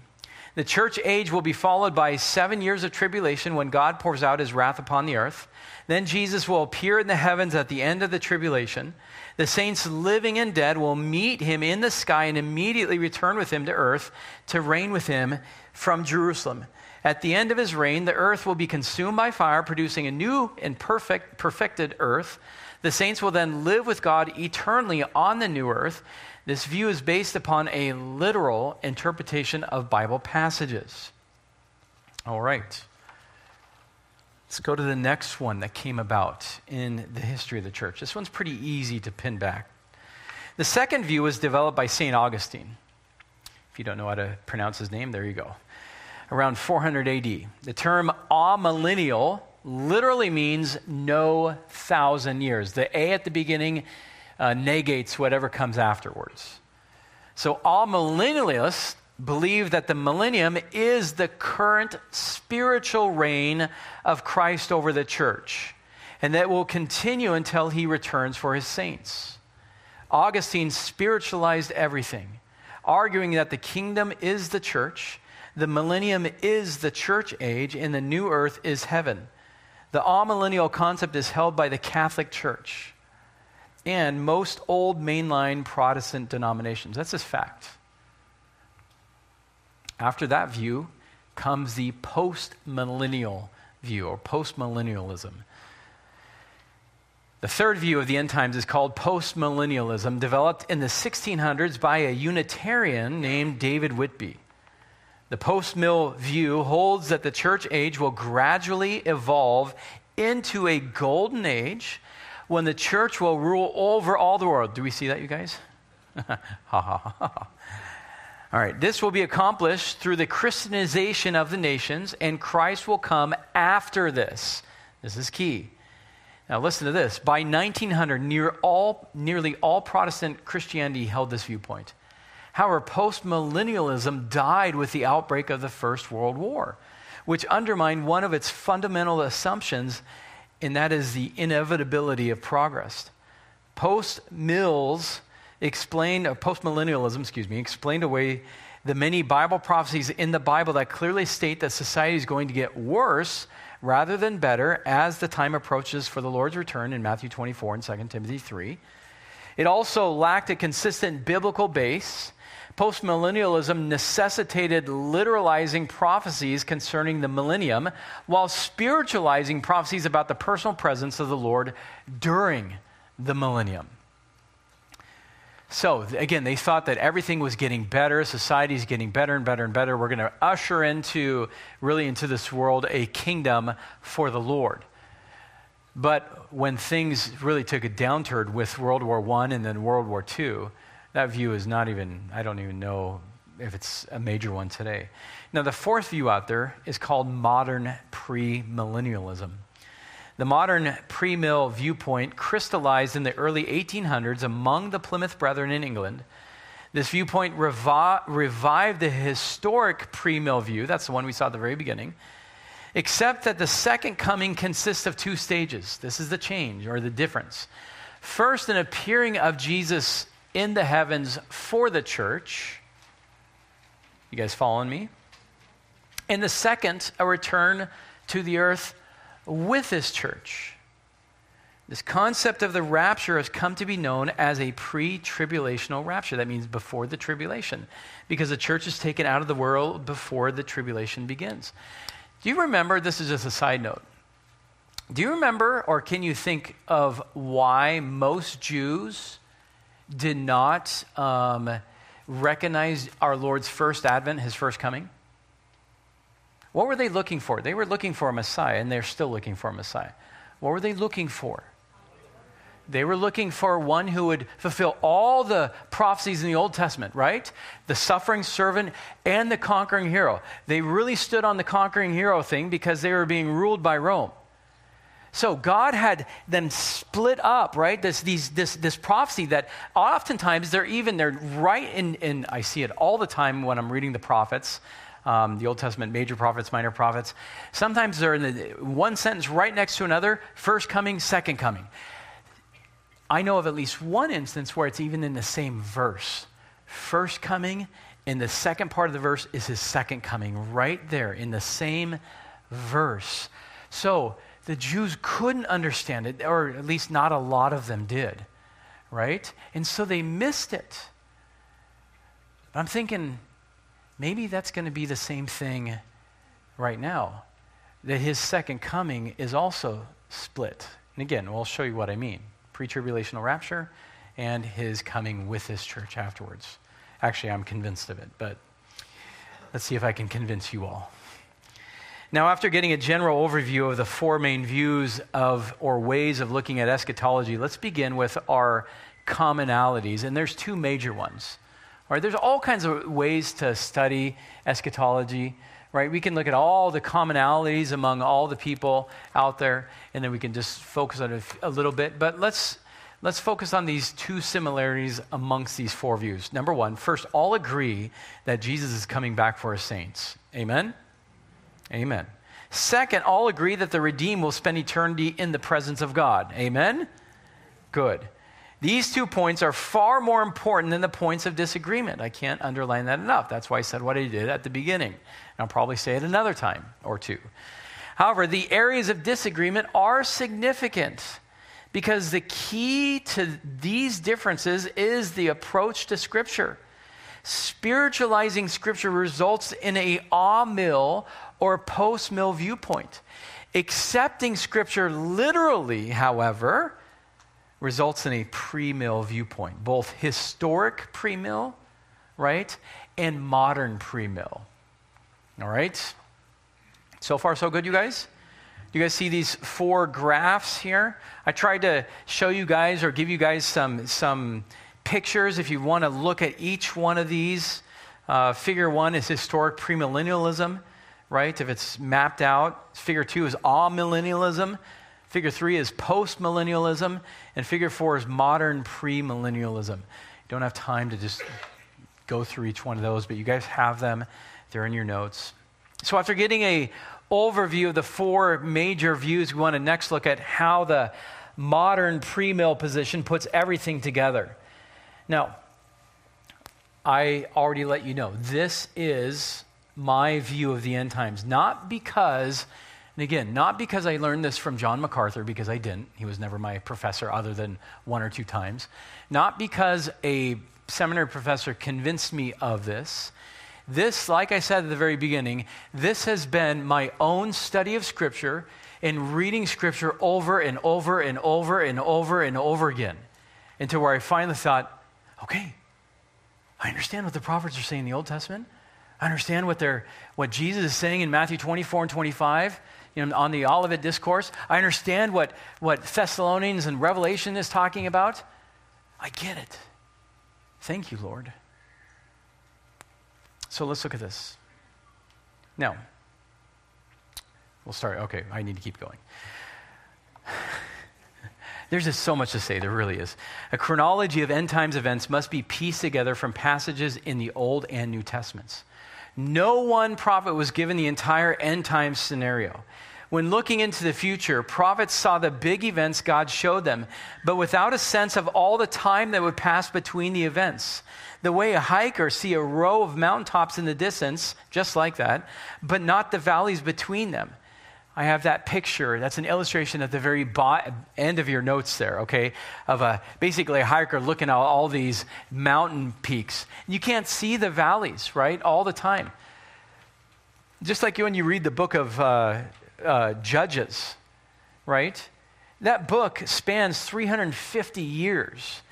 The church age will be followed by seven years of tribulation when God pours out his wrath upon the earth. Then Jesus will appear in the heavens at the end of the tribulation. The saints living and dead will meet him in the sky and immediately return with him to earth to reign with him from Jerusalem. At the end of his reign, the earth will be consumed by fire, producing a new and perfect, perfected earth. The saints will then live with God eternally on the new earth. This view is based upon a literal interpretation of Bible passages. All right. Let's go to the next one that came about in the history of the church. This one's pretty easy to pin back. The second view was developed by St. Augustine. If you don't know how to pronounce his name, there you go. Around 400 AD. The term amillennial literally means no thousand years. The A at the beginning uh, negates whatever comes afterwards. So amillennialists believe that the millennium is the current spiritual reign of Christ over the church, and that will continue until he returns for his saints. Augustine spiritualized everything, arguing that the kingdom is the church, the millennium is the church age, and the new earth is heaven. The amillennial concept is held by the Catholic Church and most old mainline Protestant denominations. That's a fact. After that view comes the post millennial view or post millennialism. The third view of the end times is called post millennialism, developed in the 1600s by a Unitarian named David Whitby. The post mill view holds that the church age will gradually evolve into a golden age when the church will rule over all the world. Do we see that, you guys? ha ha ha ha. All right, this will be accomplished through the Christianization of the nations, and Christ will come after this. This is key. Now, listen to this. By 1900, near all, nearly all Protestant Christianity held this viewpoint. However, postmillennialism died with the outbreak of the First World War, which undermined one of its fundamental assumptions and that is the inevitability of progress. Post Mills explained, uh, post millennialism, excuse me, explained away the many Bible prophecies in the Bible that clearly state that society is going to get worse rather than better as the time approaches for the Lord's return in Matthew 24 and 2 Timothy 3. It also lacked a consistent biblical base Postmillennialism necessitated literalizing prophecies concerning the millennium while spiritualizing prophecies about the personal presence of the Lord during the millennium. So, again, they thought that everything was getting better, society is getting better and better and better. We're going to usher into, really, into this world a kingdom for the Lord. But when things really took a downturn with World War I and then World War II, that view is not even, I don't even know if it's a major one today. Now, the fourth view out there is called modern premillennialism. The modern pre mill viewpoint crystallized in the early 1800s among the Plymouth Brethren in England. This viewpoint revi- revived the historic pre mill view, that's the one we saw at the very beginning, except that the second coming consists of two stages. This is the change or the difference. First, an appearing of Jesus in the heavens for the church. You guys following me? And the second, a return to the earth with his church. This concept of the rapture has come to be known as a pre tribulational rapture. That means before the tribulation, because the church is taken out of the world before the tribulation begins. Do you remember? This is just a side note. Do you remember, or can you think of why most Jews did not um, recognize our Lord's first advent, his first coming? What were they looking for? They were looking for a Messiah, and they're still looking for a Messiah. What were they looking for? they were looking for one who would fulfill all the prophecies in the Old Testament, right? The suffering servant and the conquering hero. They really stood on the conquering hero thing because they were being ruled by Rome. So God had them split up, right? This, these, this, this prophecy that oftentimes they're even, they're right in, in, I see it all the time when I'm reading the prophets um, the Old Testament major prophets, minor prophets. Sometimes they're in the, one sentence right next to another first coming, second coming. I know of at least one instance where it's even in the same verse. First coming, in the second part of the verse is his second coming, right there in the same verse. So the Jews couldn't understand it, or at least not a lot of them did, right? And so they missed it. I'm thinking, maybe that's going to be the same thing right now. That his second coming is also split. And again, we'll show you what I mean pre tribulational rapture and his coming with his church afterwards. Actually, I'm convinced of it, but let's see if I can convince you all. Now, after getting a general overview of the four main views of or ways of looking at eschatology, let's begin with our commonalities. And there's two major ones. Right? There's all kinds of ways to study eschatology. Right? We can look at all the commonalities among all the people out there, and then we can just focus on it a little bit. But let's let's focus on these two similarities amongst these four views. Number one, first, all agree that Jesus is coming back for his saints. Amen? Amen. Second, all agree that the redeemed will spend eternity in the presence of God. Amen? Good. These two points are far more important than the points of disagreement. I can't underline that enough. That's why I said what I did at the beginning. And I'll probably say it another time or two. However, the areas of disagreement are significant because the key to these differences is the approach to Scripture. Spiritualizing Scripture results in a amill or post mill viewpoint. Accepting Scripture literally, however, results in a pre mill viewpoint, both historic pre mill, right, and modern pre mill. All right? So far, so good, you guys? You guys see these four graphs here? I tried to show you guys or give you guys some, some pictures if you want to look at each one of these. Uh, figure one is historic premillennialism, right? If it's mapped out. Figure two is amillennialism. Figure three is postmillennialism, and figure four is modern premillennialism. Don't have time to just go through each one of those, but you guys have them. They're in your notes. So after getting a overview of the four major views, we want to next look at how the modern pre-mill position puts everything together. Now, I already let you know this is my view of the end times, not because and again, not because I learned this from John MacArthur, because I didn't. He was never my professor other than one or two times. Not because a seminary professor convinced me of this. This, like I said at the very beginning, this has been my own study of Scripture and reading Scripture over and over and over and over and over again until where I finally thought, okay, I understand what the prophets are saying in the Old Testament. I understand what, they're, what Jesus is saying in Matthew 24 and 25 you know, on the Olivet Discourse. I understand what, what Thessalonians and Revelation is talking about. I get it. Thank you, Lord. So let's look at this. Now, we'll start. Okay, I need to keep going. There's just so much to say, there really is. A chronology of end times events must be pieced together from passages in the Old and New Testaments. No one prophet was given the entire end times scenario. When looking into the future, prophets saw the big events God showed them, but without a sense of all the time that would pass between the events. The way a hiker see a row of mountaintops in the distance, just like that, but not the valleys between them. I have that picture. That's an illustration at the very bo- end of your notes there, okay? Of a basically a hiker looking at all these mountain peaks. You can't see the valleys, right? All the time. Just like you when you read the book of uh, uh, Judges, right? That book spans 350 years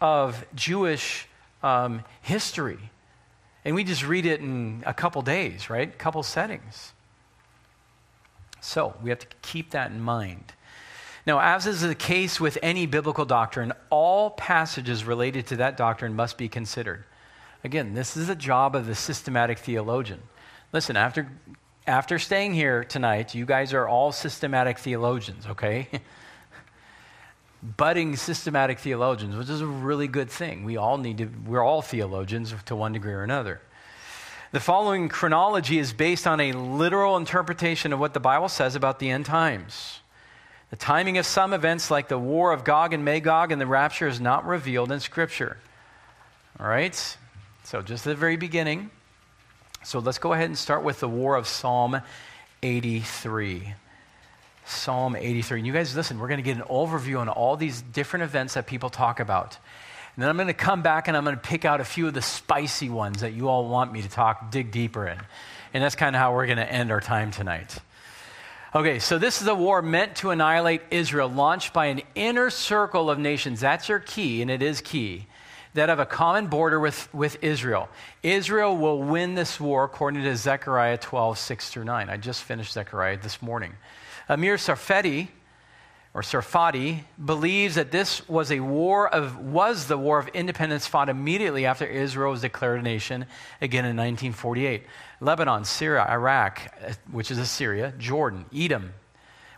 of Jewish um, history. And we just read it in a couple days, right? A couple settings. So we have to keep that in mind. Now, as is the case with any biblical doctrine, all passages related to that doctrine must be considered. Again, this is the job of the systematic theologian. Listen, after, after staying here tonight, you guys are all systematic theologians, okay? Budding systematic theologians, which is a really good thing. We all need to, we're all theologians to one degree or another. The following chronology is based on a literal interpretation of what the Bible says about the end times. The timing of some events, like the war of Gog and Magog and the rapture, is not revealed in Scripture. All right? So, just at the very beginning. So, let's go ahead and start with the war of Psalm 83. Psalm 83. And you guys, listen, we're going to get an overview on all these different events that people talk about. And then I'm going to come back and I'm going to pick out a few of the spicy ones that you all want me to talk, dig deeper in. And that's kind of how we're going to end our time tonight. Okay, so this is a war meant to annihilate Israel, launched by an inner circle of nations. That's your key, and it is key, that have a common border with, with Israel. Israel will win this war according to Zechariah 12, 6 through 9. I just finished Zechariah this morning. Amir Tsarfati, or Sarfati, believes that this was a war of was the war of independence fought immediately after Israel was declared a nation again in 1948. Lebanon, Syria, Iraq, which is Assyria, Jordan, Edom,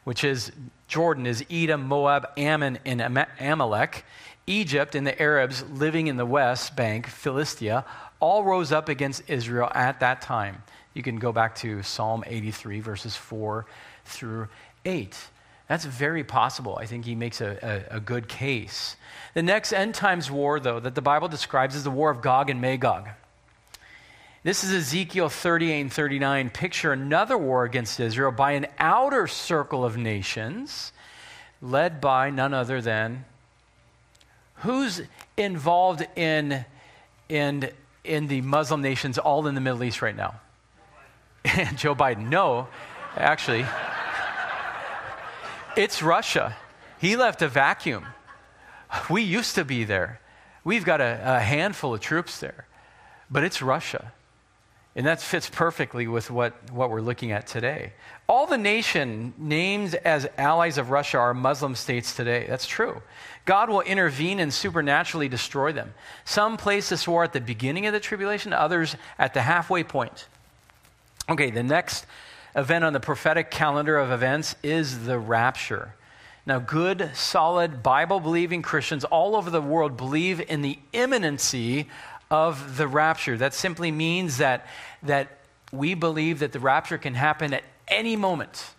which is Jordan is Edom, Moab, Ammon, and Amalek. Egypt and the Arabs living in the West Bank, Philistia, all rose up against Israel at that time. You can go back to Psalm 83, verses 4 through 8. That's very possible. I think he makes a, a, a, good case. The next end times war, though, that the Bible describes is the war of Gog and Magog. This is Ezekiel 38 and 39. Picture another war against Israel by an outer circle of nations led by none other than who's involved in, in, in the Muslim nations all in the Middle East right now? Joe Biden. No, actually. It's Russia. He left a vacuum. We used to be there. We've got a, a handful of troops there, but it's Russia. And that fits perfectly with what, what we're looking at today. All the nation named as allies of Russia are Muslim states today. That's true. God will intervene and supernaturally destroy them. Some place this war at the beginning of the tribulation, others at the halfway point. Okay, the next event on the prophetic calendar of events is the rapture. Now, good, solid, Bible believing Christians all over the world believe in the imminency of the rapture. That simply means that, that we believe that the rapture can happen at any moment.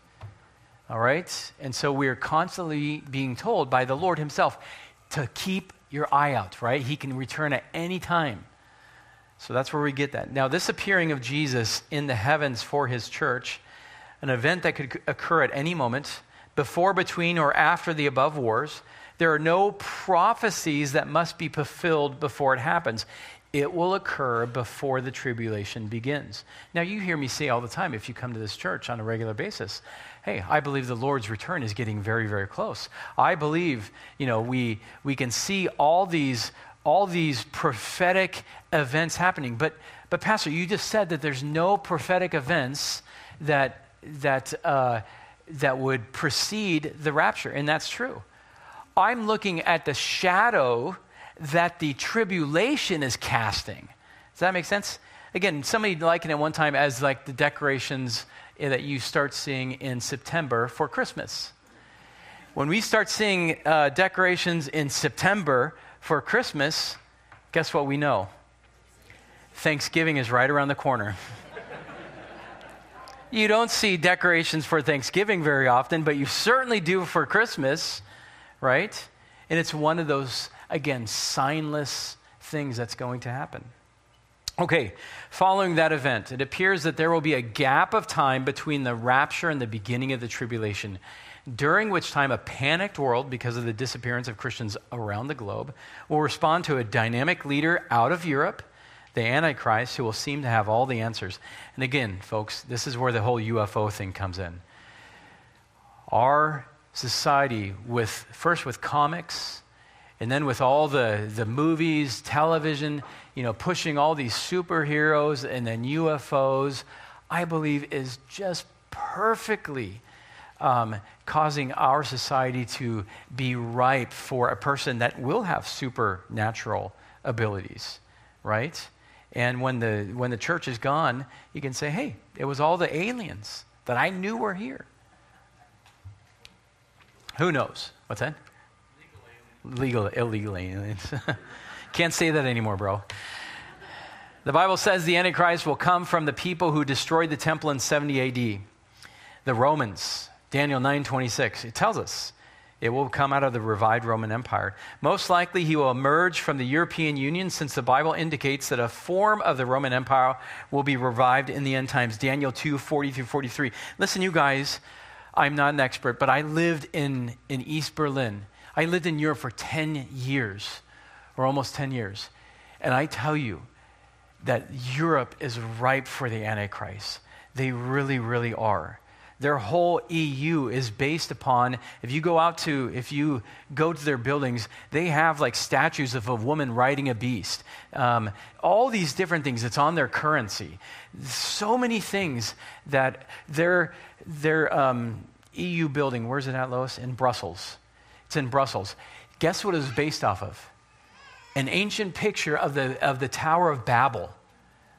All right? And so we are constantly being told by the Lord Himself to keep your eye out, right? He can return at any time. So that's where we get that. Now, this appearing of Jesus in the heavens for His church an event that could occur at any moment, before, between, or after the above wars. There are no prophecies that must be fulfilled before it happens. It will occur before the tribulation begins. Now, you hear me say all the time if you come to this church on a regular basis, hey, I believe the Lord's return is getting very, very close. I believe, you know, we, we can see all these, all these prophetic events happening. But, but, Pastor, you just said that there's no prophetic events that that, uh, that would precede the rapture, and that's true. I'm looking at the shadow that the tribulation is casting. Does that make sense? Again, somebody likened it one time as like the decorations that you start seeing in September for Christmas. When we start seeing uh, decorations in September for Christmas, guess what we know? Thanksgiving is right around the corner. You don't see decorations for Thanksgiving very often, but you certainly do for Christmas, right? And it's one of those, again, signless things that's going to happen. Okay, following that event, it appears that there will be a gap of time between the rapture and the beginning of the tribulation, during which time a panicked world, because of the disappearance of Christians around the globe, will respond to a dynamic leader out of Europe the Antichrist who will seem to have all the answers. And again, folks, this is where the whole UFO thing comes in. Our society, with first with comics, and then with all the, the movies, television, you know, pushing all these superheroes and then UFOs, I believe is just perfectly um, causing our society to be ripe for a person that will have supernatural abilities, right? And when the, when the church is gone, you can say, hey, it was all the aliens that I knew were here. Who knows? What's that? Legal, illegal aliens. Can't say that anymore, bro. The Bible says the Antichrist will come from the people who destroyed the temple in 70 AD. The Romans, Daniel 9:26. It tells us it will come out of the revived Roman Empire. Most likely, he will emerge from the European Union since the Bible indicates that a form of the Roman Empire will be revived in the end times. Daniel 2 40 through 43. Listen, you guys, I'm not an expert, but I lived in, in East Berlin. I lived in Europe for 10 years, or almost 10 years. And I tell you that Europe is ripe for the Antichrist. They really, really are their whole EU is based upon if you go out to if you go to their buildings, they have like statues of a woman riding a beast. Um, all these different things. It's on their currency. So many things that their their um, EU building. Where's it at, Lois? In Brussels. It's in Brussels. Guess what it was based off of? An ancient picture of the of the Tower of Babel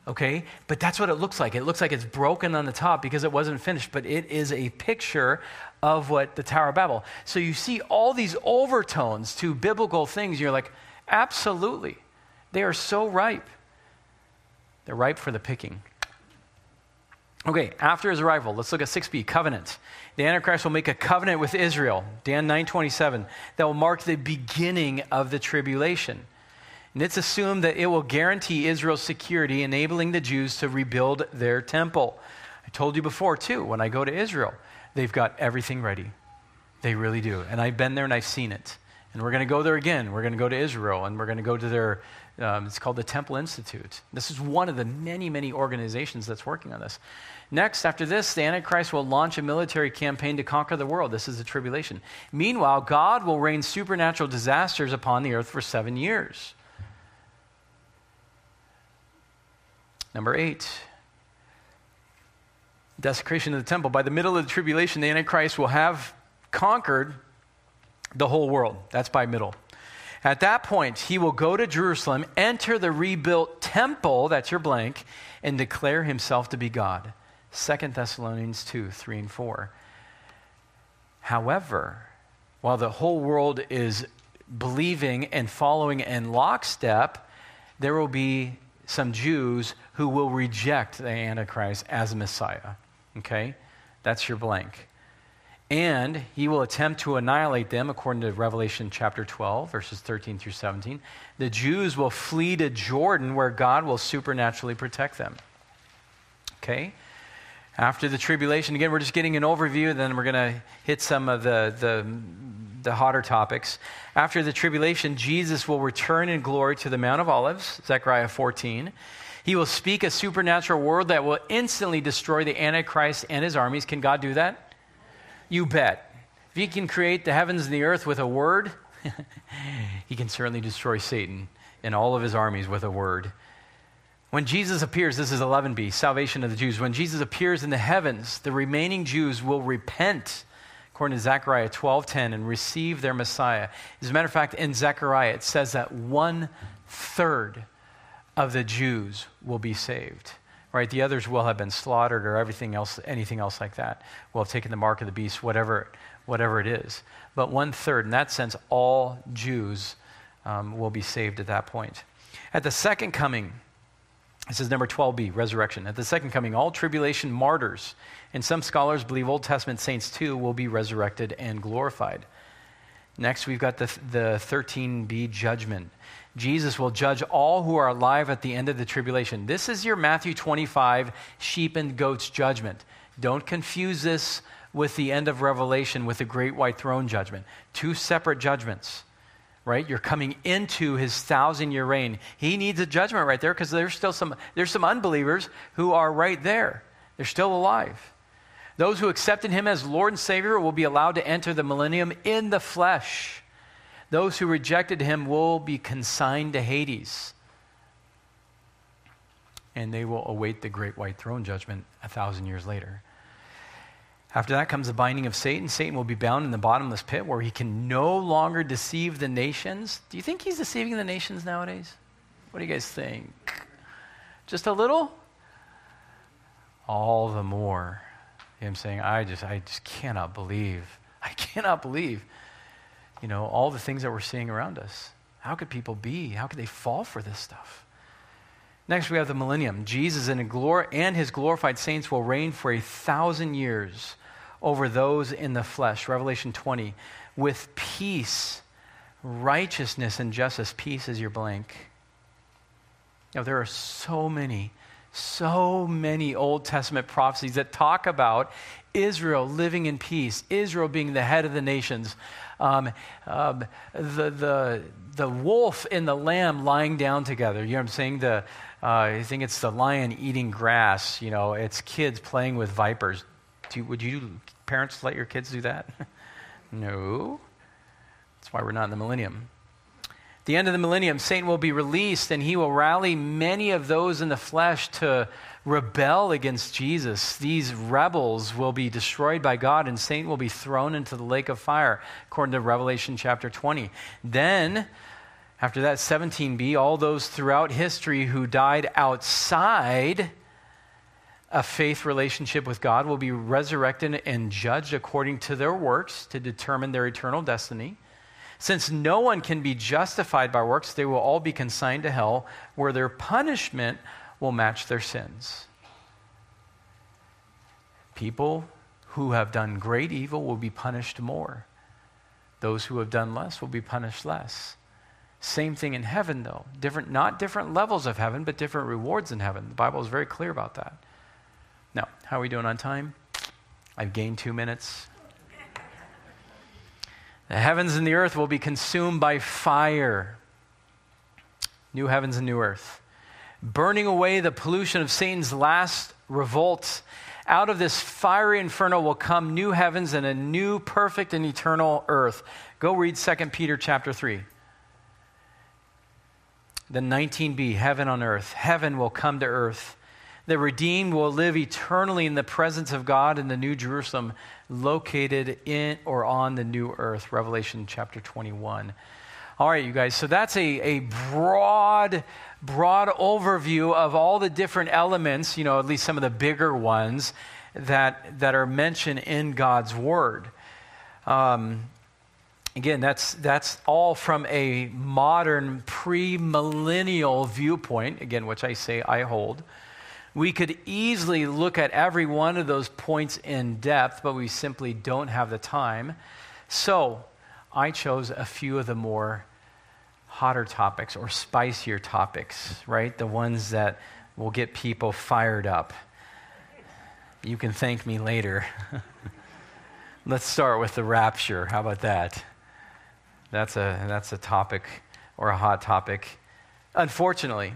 okay? But that's what it looks like. It looks like it's broken on the top because it wasn't finished, but it is a picture of what the Tower of Babel. So you see all these overtones to biblical things. You're like, absolutely. They are so ripe. They're ripe for the picking. Okay, after his arrival, let's look at 6b, covenant. The Antichrist will make a covenant with Israel, Dan 927, that will mark the beginning of the tribulation. And it's assumed that it will guarantee Israel's security, enabling the Jews to rebuild their temple. I told you before, too, when I go to Israel, they've got everything ready. They really do. And I've been there and I've seen it. And we're going to go there again. We're going to go to Israel and we're going to go to their, um, it's called the Temple Institute. This is one of the many, many organizations that's working on this. Next, after this, the Antichrist will launch a military campaign to conquer the world. This is the tribulation. Meanwhile, God will rain supernatural disasters upon the earth for seven years. Number eight, desecration of the temple. By the middle of the tribulation, the Antichrist will have conquered the whole world. That's by middle. At that point, he will go to Jerusalem, enter the rebuilt temple, that's your blank, and declare himself to be God. 2 Thessalonians 2 3 and 4. However, while the whole world is believing and following in lockstep, there will be some Jews who will reject the Antichrist as Messiah. Okay? That's your blank. And he will attempt to annihilate them, according to Revelation chapter 12, verses 13 through 17. The Jews will flee to Jordan, where God will supernaturally protect them. Okay? After the tribulation, again, we're just getting an overview, then we're going to hit some of the, the the hotter topics. After the tribulation, Jesus will return in glory to the Mount of Olives, Zechariah 14. He will speak a supernatural word that will instantly destroy the Antichrist and his armies. Can God do that? You bet. If he can create the heavens and the earth with a word, he can certainly destroy Satan and all of his armies with a word. When Jesus appears, this is 11b, salvation of the Jews. When Jesus appears in the heavens, the remaining Jews will repent according to Zechariah 12:10, and receive their Messiah. As a matter of fact, in Zechariah, it says that one third of the Jews will be saved. Right? The others will have been slaughtered or everything else, anything else like that. Will have taken the mark of the beast, whatever, whatever it is. But one third, in that sense, all Jews um, will be saved at that point. At the second coming, this is number 12b, resurrection. At the second coming, all tribulation martyrs, and some scholars believe Old Testament saints too, will be resurrected and glorified. Next, we've got the, the 13b judgment. Jesus will judge all who are alive at the end of the tribulation. This is your Matthew 25 sheep and goats judgment. Don't confuse this with the end of Revelation with the great white throne judgment. Two separate judgments right? You're coming into his thousand year reign. He needs a judgment right there because there's still some, there's some unbelievers who are right there. They're still alive. Those who accepted him as Lord and Savior will be allowed to enter the millennium in the flesh. Those who rejected him will be consigned to Hades. And they will await the great white throne judgment a thousand years later. After that comes the binding of Satan. Satan will be bound in the bottomless pit where he can no longer deceive the nations. Do you think he's deceiving the nations nowadays? What do you guys think? Just a little? All the more. You know I'm saying? I just, I just cannot believe. I cannot believe, you know, all the things that we're seeing around us. How could people be? How could they fall for this stuff? Next, we have the millennium. Jesus and, glor- and his glorified saints will reign for a thousand years over those in the flesh. Revelation 20. With peace, righteousness, and justice. Peace is your blank. Know, there are so many, so many Old Testament prophecies that talk about Israel living in peace, Israel being the head of the nations, um, um, the, the, the wolf and the lamb lying down together. You know what I'm saying? The, uh, I think it's the lion eating grass. You know, it's kids playing with vipers. Do, would you, parents, let your kids do that? no. That's why we're not in the millennium. The end of the millennium, Satan will be released and he will rally many of those in the flesh to rebel against Jesus. These rebels will be destroyed by God and Satan will be thrown into the lake of fire, according to Revelation chapter 20. Then, after that, 17b, all those throughout history who died outside a faith relationship with God will be resurrected and judged according to their works to determine their eternal destiny. Since no one can be justified by works, they will all be consigned to hell, where their punishment will match their sins. People who have done great evil will be punished more. Those who have done less will be punished less. Same thing in heaven, though. Different, not different levels of heaven, but different rewards in heaven. The Bible is very clear about that. Now, how are we doing on time? I've gained two minutes. The heavens and the earth will be consumed by fire. New heavens and new earth. Burning away the pollution of Satan's last revolt. Out of this fiery inferno will come new heavens and a new perfect and eternal earth. Go read 2 Peter chapter 3. The 19b, heaven on earth. Heaven will come to earth. The redeemed will live eternally in the presence of God in the New Jerusalem, located in or on the new earth. Revelation chapter 21. All right, you guys, so that's a, a broad, broad overview of all the different elements, you know, at least some of the bigger ones that, that are mentioned in God's Word. Um, again, that's, that's all from a modern, premillennial viewpoint, again, which I say I hold. We could easily look at every one of those points in depth, but we simply don't have the time. So I chose a few of the more hotter topics or spicier topics, right? The ones that will get people fired up. You can thank me later. Let's start with the rapture. How about that? That's a, that's a topic or a hot topic, unfortunately.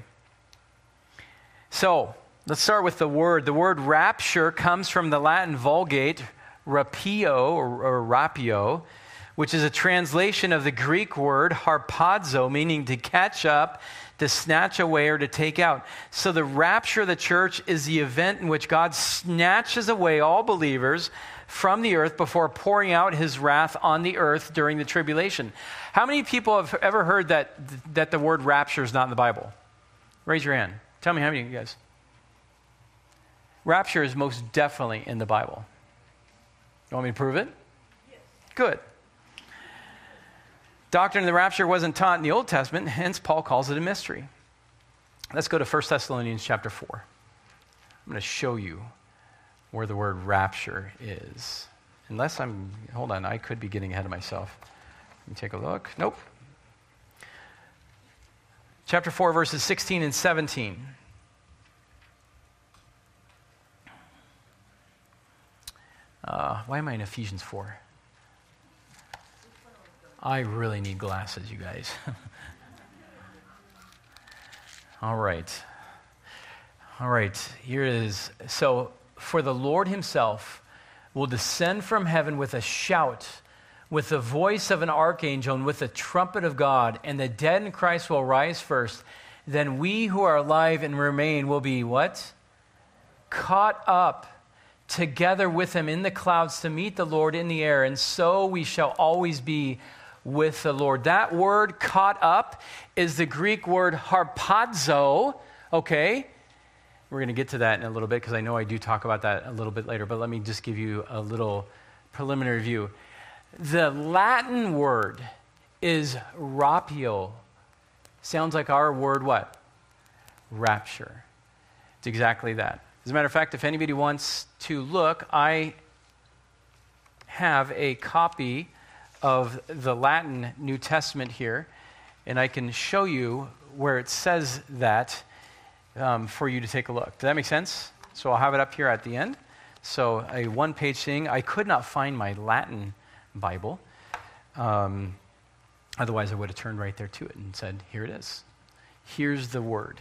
So, Let's start with the word. The word rapture comes from the Latin Vulgate, rapio or, or rapio, which is a translation of the Greek word harpazo, meaning to catch up, to snatch away, or to take out. So the rapture of the church is the event in which God snatches away all believers from the earth before pouring out his wrath on the earth during the tribulation. How many people have ever heard that, that the word rapture is not in the Bible? Raise your hand. Tell me how many of you guys. Rapture is most definitely in the Bible. You want me to prove it? Yes. Good. Doctrine of the rapture wasn't taught in the Old Testament, hence Paul calls it a mystery. Let's go to 1 Thessalonians chapter 4. I'm going to show you where the word rapture is. Unless I'm, hold on, I could be getting ahead of myself. Let me take a look. Nope. Chapter 4, verses 16 and 17. Uh, why am I in Ephesians 4? I really need glasses, you guys. All right. All right, here it is. So, for the Lord himself will descend from heaven with a shout, with the voice of an archangel, and with the trumpet of God, and the dead in Christ will rise first. Then we who are alive and remain will be what? Caught up together with him in the clouds to meet the Lord in the air, and so we shall always be with the Lord. That word caught up is the Greek word harpazo, okay? We're going to get to that in a little bit because I know I do talk about that a little bit later, but let me just give you a little preliminary view. The Latin word is rapio. Sounds like our word what? Rapture. It's exactly that. As a matter of fact, if anybody wants to look, I have a copy of the Latin New Testament here, and I can show you where it says that um, for you to take a look. Does that make sense? So I'll have it up here at the end. So a one page thing. I could not find my Latin Bible. Um, otherwise, I would have turned right there to it and said, Here it is. Here's the word.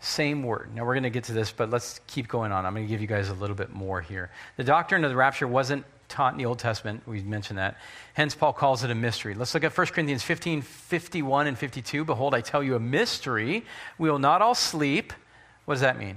Same word. Now we're going to get to this, but let's keep going on. I'm going to give you guys a little bit more here. The doctrine of the rapture wasn't taught in the Old Testament. We mentioned that. Hence, Paul calls it a mystery. Let's look at 1 Corinthians 15 51 and 52. Behold, I tell you a mystery. We will not all sleep. What does that mean?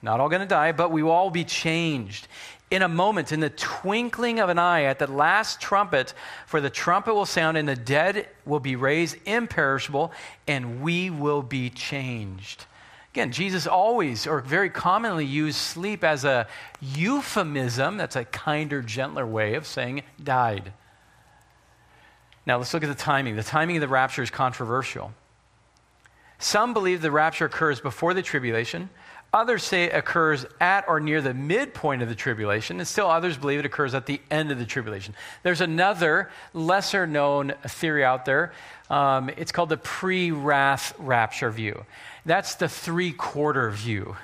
Not all going to die, but we will all be changed. In a moment, in the twinkling of an eye, at the last trumpet, for the trumpet will sound, and the dead will be raised imperishable, and we will be changed. Again, Jesus always or very commonly used sleep as a euphemism, that's a kinder, gentler way of saying died. Now let's look at the timing. The timing of the rapture is controversial. Some believe the rapture occurs before the tribulation. Others say it occurs at or near the midpoint of the tribulation, and still others believe it occurs at the end of the tribulation. There's another lesser known theory out there. Um, it's called the pre wrath rapture view. That's the three quarter view.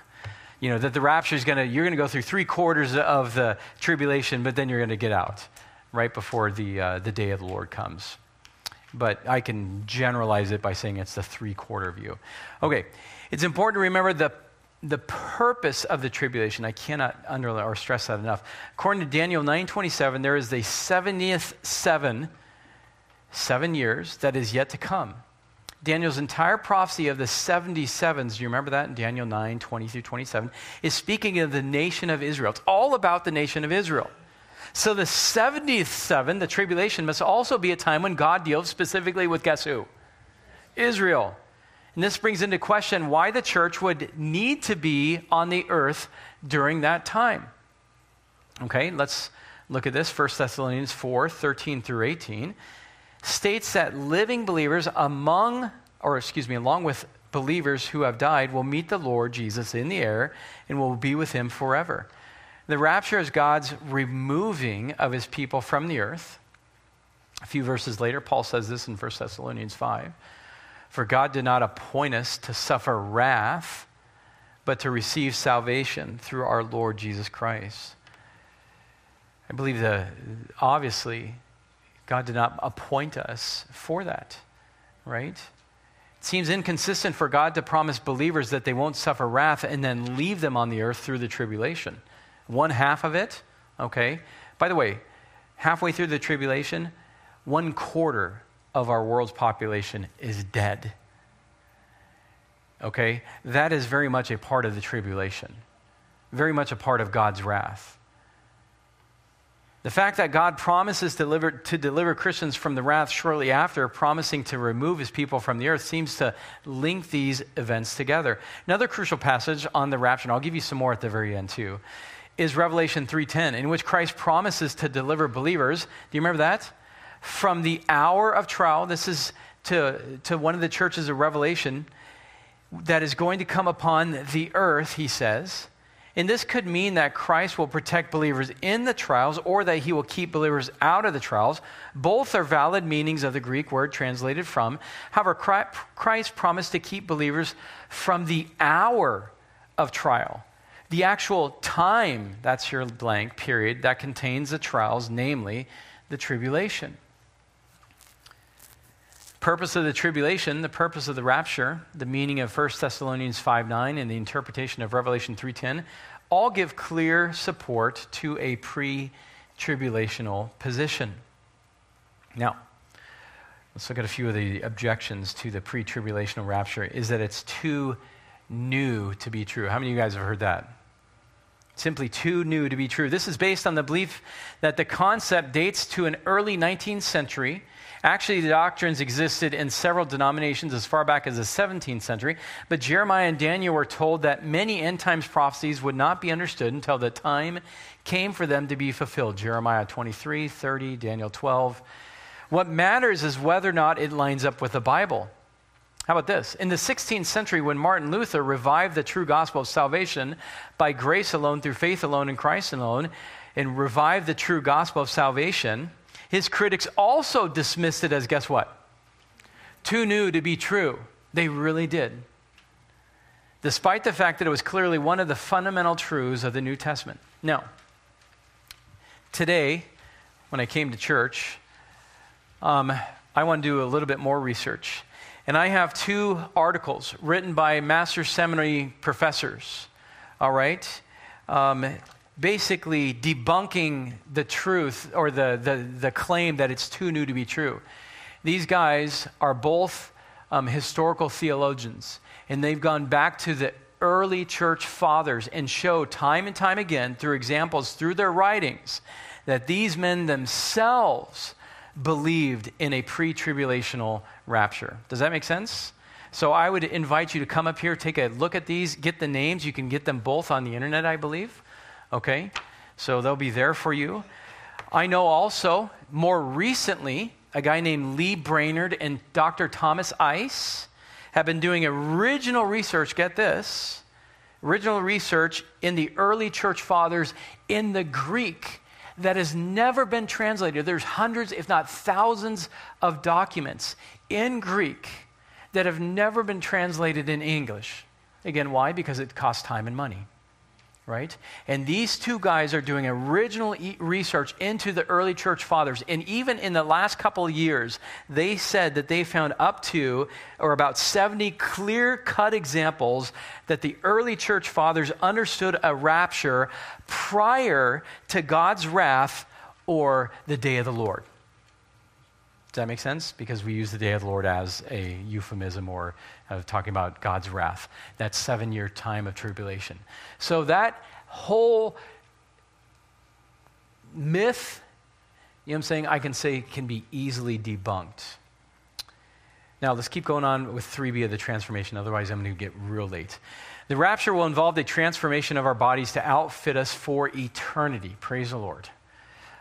You know, that the rapture is going to, you're going to go through three quarters of the tribulation, but then you're going to get out right before the, uh, the day of the Lord comes. But I can generalize it by saying it's the three quarter view. Okay, it's important to remember the the purpose of the tribulation. I cannot underline or stress that enough. According to Daniel 9:27, there is the 70th seven, seven years that is yet to come. Daniel's entire prophecy of the 77s, do you remember that in Daniel 9, 20 through 27, is speaking of the nation of Israel. It's all about the nation of Israel. So the 70th seven, the tribulation, must also be a time when God deals specifically with guess who? Israel. And this brings into question why the church would need to be on the earth during that time. Okay, let's look at this. 1 Thessalonians 4 13 through 18 states that living believers among, or excuse me, along with believers who have died, will meet the Lord Jesus in the air and will be with him forever. The rapture is God's removing of his people from the earth. A few verses later, Paul says this in 1 Thessalonians 5 For God did not appoint us to suffer wrath, but to receive salvation through our Lord Jesus Christ. I believe that obviously God did not appoint us for that, right? It seems inconsistent for God to promise believers that they won't suffer wrath and then leave them on the earth through the tribulation. One half of it, okay? By the way, halfway through the tribulation, one quarter of our world's population is dead. Okay? That is very much a part of the tribulation, very much a part of God's wrath. The fact that God promises to deliver, to deliver Christians from the wrath shortly after, promising to remove his people from the earth, seems to link these events together. Another crucial passage on the rapture, and I'll give you some more at the very end too, is Revelation 3:10, in which Christ promises to deliver believers. Do you remember that? From the hour of trial. This is to, to one of the churches of Revelation that is going to come upon the earth, he says and this could mean that Christ will protect believers in the trials or that he will keep believers out of the trials. Both are valid meanings of the Greek word translated from. However, Christ promised to keep believers from the hour of trial. The actual time, that's your blank period, that contains the trials, namely the tribulation purpose of the tribulation, the purpose of the rapture, the meaning of 1 Thessalonians 5 9, and the interpretation of Revelation 3.10 all give clear support to a pre tribulational position. Now, let's look at a few of the objections to the pre tribulational rapture. Is that it's too new to be true. How many of you guys have heard that? Simply too new to be true. This is based on the belief that the concept dates to an early 19th century. Actually, the doctrines existed in several denominations as far back as the 17th century, but Jeremiah and Daniel were told that many end times prophecies would not be understood until the time came for them to be fulfilled. Jeremiah 23, 30, Daniel 12. What matters is whether or not it lines up with the Bible. How about this? In the 16th century, when Martin Luther revived the true gospel of salvation by grace alone, through faith alone, in Christ alone, and revived the true gospel of salvation, his critics also dismissed it as guess what? Too new to be true. They really did. Despite the fact that it was clearly one of the fundamental truths of the New Testament. Now, today, when I came to church, um, I want to do a little bit more research. And I have two articles written by master seminary professors, all right? Um, basically debunking the truth or the, the, the, claim that it's too new to be true. These guys are both um, historical theologians, and they've gone back to the early church fathers and show time and time again through examples through their writings that these men themselves believed in a pre tribulational rapture. Does that make sense? So I would invite you to come up here, take a look at these, get the names. You can get them both on the internet, I believe. Okay? So they'll be there for you. I know also, more recently, a guy named Lee Brainard and Dr. Thomas Ice have been doing original research, get this, original research in the early church fathers in the Greek that has never been translated. There's hundreds, if not thousands, of documents in Greek that have never been translated in English. Again, why? Because it costs time and money right? And these two guys are doing original e- research into the early church fathers. And even in the last couple of years, they said that they found up to, or about 70 clear cut examples that the early church fathers understood a rapture prior to God's wrath or the day of the Lord. Does that make sense? Because we use the day of the Lord as a euphemism or uh, talking about God's wrath, that seven year time of tribulation. So that whole myth, you know what I'm saying, I can say can be easily debunked. Now, let's keep going on with 3b of the transformation, otherwise, I'm going to get real late. The rapture will involve the transformation of our bodies to outfit us for eternity. Praise the Lord.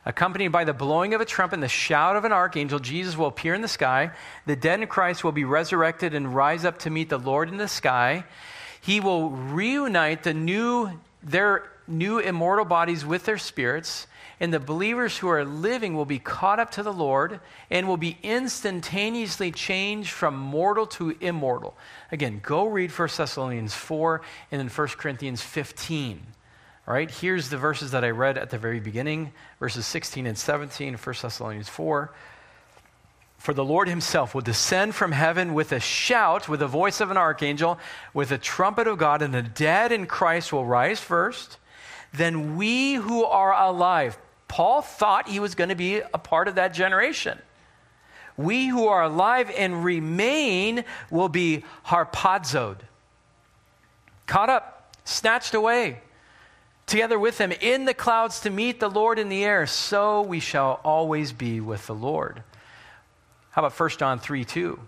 Accompanied by the blowing of a trumpet and the shout of an archangel, Jesus will appear in the sky. The dead in Christ will be resurrected and rise up to meet the Lord in the sky. He will reunite the new, their new immortal bodies with their spirits, and the believers who are living will be caught up to the Lord and will be instantaneously changed from mortal to immortal. Again, go read 1 Thessalonians 4 and then 1 Corinthians 15. All right, here's the verses that I read at the very beginning, verses 16 and 17, 1 Thessalonians 4. For the Lord himself will descend from heaven with a shout, with the voice of an archangel, with a trumpet of God, and the dead in Christ will rise first. Then we who are alive, Paul thought he was going to be a part of that generation. We who are alive and remain will be harpazoed, caught up, snatched away together with him in the clouds to meet the Lord in the air, so we shall always be with the Lord. How about 1 John 3 2?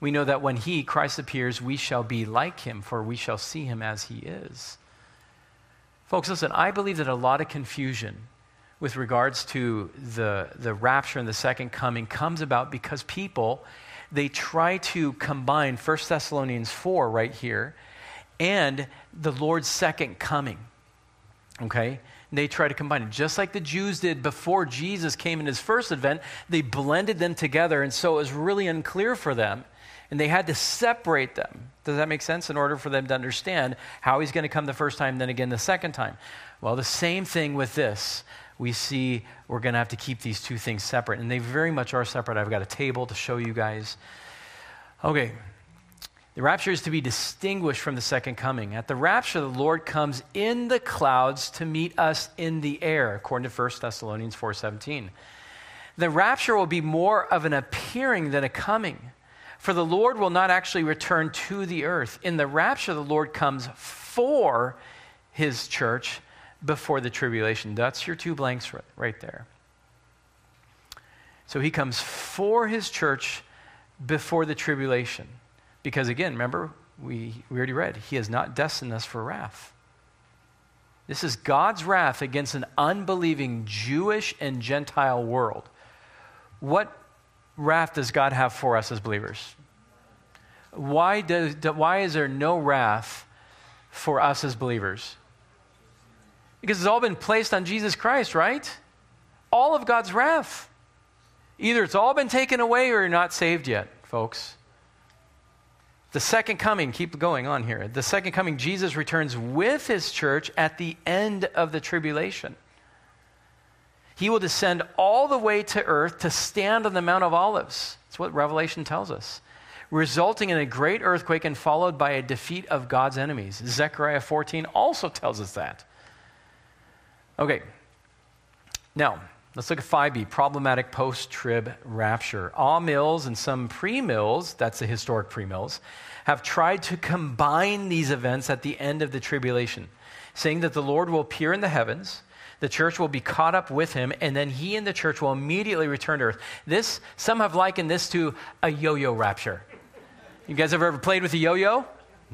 We know that when he, Christ, appears, we shall be like him, for we shall see him as he is. Folks, listen, I believe that a lot of confusion with regards to the, the rapture and the second coming comes about because people, they try to combine 1 Thessalonians 4 right here and the Lord's second coming. Okay? They try to combine it. Just like the Jews did before Jesus came in his first advent, they blended them together, and so it was really unclear for them. And they had to separate them. Does that make sense? In order for them to understand how he's going to come the first time, then again the second time. Well, the same thing with this. We see we're going to have to keep these two things separate, and they very much are separate. I've got a table to show you guys. Okay, the rapture is to be distinguished from the second coming. At the rapture, the Lord comes in the clouds to meet us in the air, according to 1 Thessalonians 4:17. The rapture will be more of an appearing than a coming. For the Lord will not actually return to the earth. In the rapture, the Lord comes for his church before the tribulation. That's your two blanks right there. So he comes for his church before the tribulation. Because again, remember, we, we already read, he has not destined us for wrath. This is God's wrath against an unbelieving Jewish and Gentile world. What wrath does God have for us as believers? Why, does, why is there no wrath for us as believers? Because it's all been placed on Jesus Christ, right? All of God's wrath. Either it's all been taken away or you're not saved yet, folks. The second coming, keep going on here. The second coming, Jesus returns with his church at the end of the tribulation. He will descend all the way to earth to stand on the Mount of Olives. That's what Revelation tells us. Resulting in a great earthquake and followed by a defeat of God's enemies. Zechariah 14 also tells us that. Okay. Now, let's look at 5b problematic post trib rapture. Amills and some pre mills, that's the historic pre mills, have tried to combine these events at the end of the tribulation, saying that the Lord will appear in the heavens. The church will be caught up with him, and then he and the church will immediately return to earth. This, some have likened this to a yo yo rapture. You guys have ever played with a yo yo?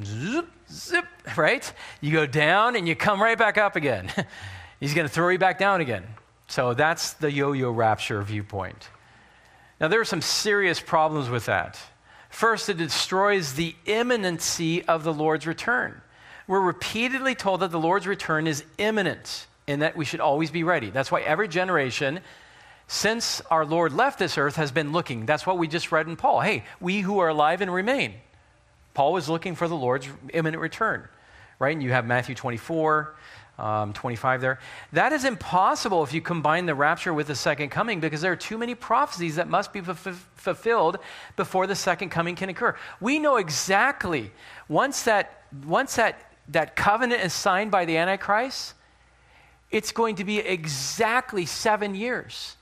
Zip, zip, right? You go down and you come right back up again. He's going to throw you back down again. So that's the yo yo rapture viewpoint. Now, there are some serious problems with that. First, it destroys the imminency of the Lord's return. We're repeatedly told that the Lord's return is imminent and that we should always be ready. That's why every generation since our Lord left this earth has been looking. That's what we just read in Paul. Hey, we who are alive and remain. Paul was looking for the Lord's imminent return, right? And you have Matthew 24, um, 25 there. That is impossible if you combine the rapture with the second coming because there are too many prophecies that must be f- fulfilled before the second coming can occur. We know exactly once that, once that, that covenant is signed by the Antichrist, it's going to be exactly seven years,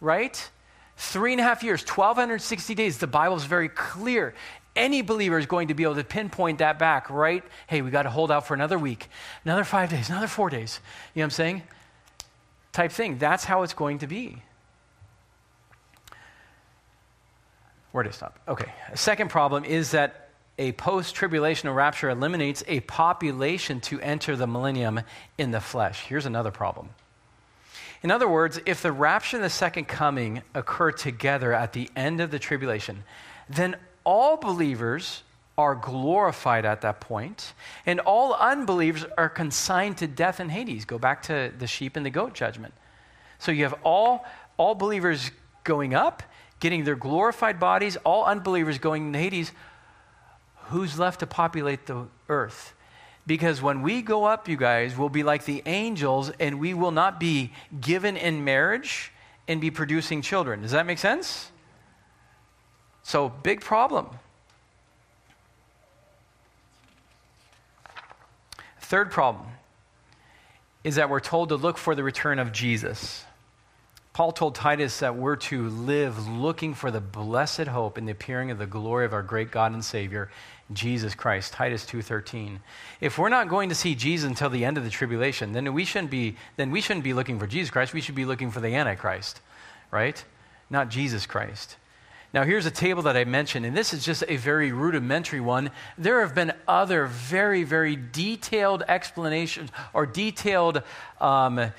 right? Three and a half years, 1,260 days. The Bible is very clear. Any believer is going to be able to pinpoint that back, right? Hey, we got to hold out for another week, another five days, another four days. You know what I'm saying? Type thing. That's how it's going to be. Where did I stop? Okay. A second problem is that a post tribulational rapture eliminates a population to enter the millennium in the flesh. Here's another problem. In other words, if the rapture and the second coming occur together at the end of the tribulation, then all believers are glorified at that point, and all unbelievers are consigned to death and Hades. Go back to the sheep and the goat judgment. So you have all, all believers going up, getting their glorified bodies, all unbelievers going to Hades. Who's left to populate the earth? Because when we go up, you guys, we'll be like the angels, and we will not be given in marriage and be producing children. Does that make sense? So, big problem. Third problem is that we're told to look for the return of Jesus. Paul told Titus that we're to live looking for the blessed hope in the appearing of the glory of our great God and Savior, Jesus Christ. Titus 2:13. If we're not going to see Jesus until the end of the tribulation, then we shouldn't be then we shouldn't be looking for Jesus Christ, we should be looking for the antichrist, right? Not Jesus Christ. Now, here's a table that I mentioned, and this is just a very rudimentary one. There have been other very, very detailed explanations or detailed um,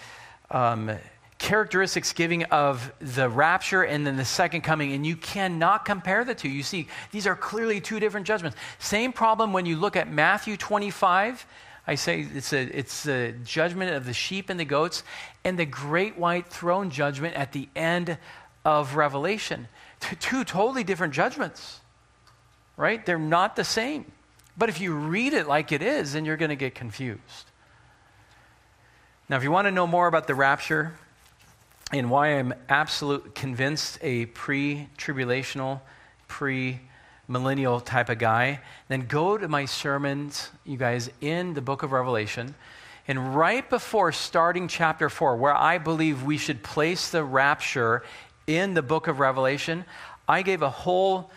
um, characteristics giving of the rapture and then the second coming, and you cannot compare the two. You see, these are clearly two different judgments. Same problem when you look at Matthew 25. I say it's a, it's a judgment of the sheep and the goats, and the great white throne judgment at the end of Revelation two totally different judgments, right? They're not the same. But if you read it like it is, then you're going to get confused. Now, if you want to know more about the rapture and why I'm absolutely convinced a pre tribulational, pre millennial type of guy, then go to my sermons, you guys, in the book of Revelation. And right before starting chapter 4, where I believe we should place the rapture in the book of Revelation, I gave a whole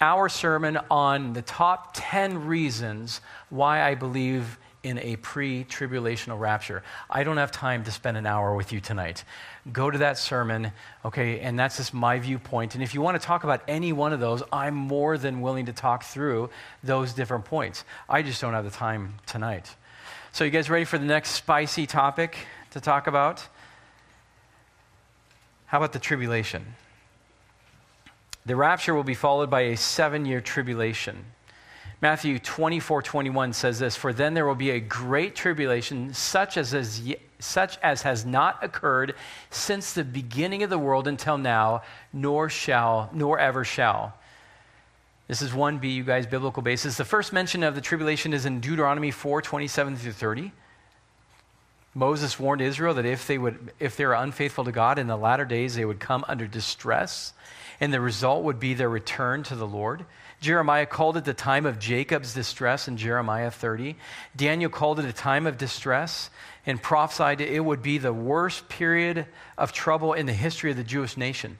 hour sermon on the top 10 reasons why I believe in a pre tribulational rapture. I don't have time to spend an hour with you tonight. Go to that sermon, okay, and that's just my viewpoint. And if you want to talk about any one of those, I'm more than willing to talk through those different points. I just don't have the time tonight. So, you guys ready for the next spicy topic to talk about? How about the tribulation? The rapture will be followed by a seven year tribulation. Matthew 24, 21 says this For then there will be a great tribulation, such as, such as has not occurred since the beginning of the world until now, nor shall, nor ever shall. This is 1b, you guys, biblical basis. The first mention of the tribulation is in Deuteronomy 4, 27 through 30. Moses warned Israel that if they, would, if they were unfaithful to God in the latter days, they would come under distress, and the result would be their return to the Lord. Jeremiah called it the time of Jacob's distress in Jeremiah 30. Daniel called it a time of distress and prophesied it would be the worst period of trouble in the history of the Jewish nation.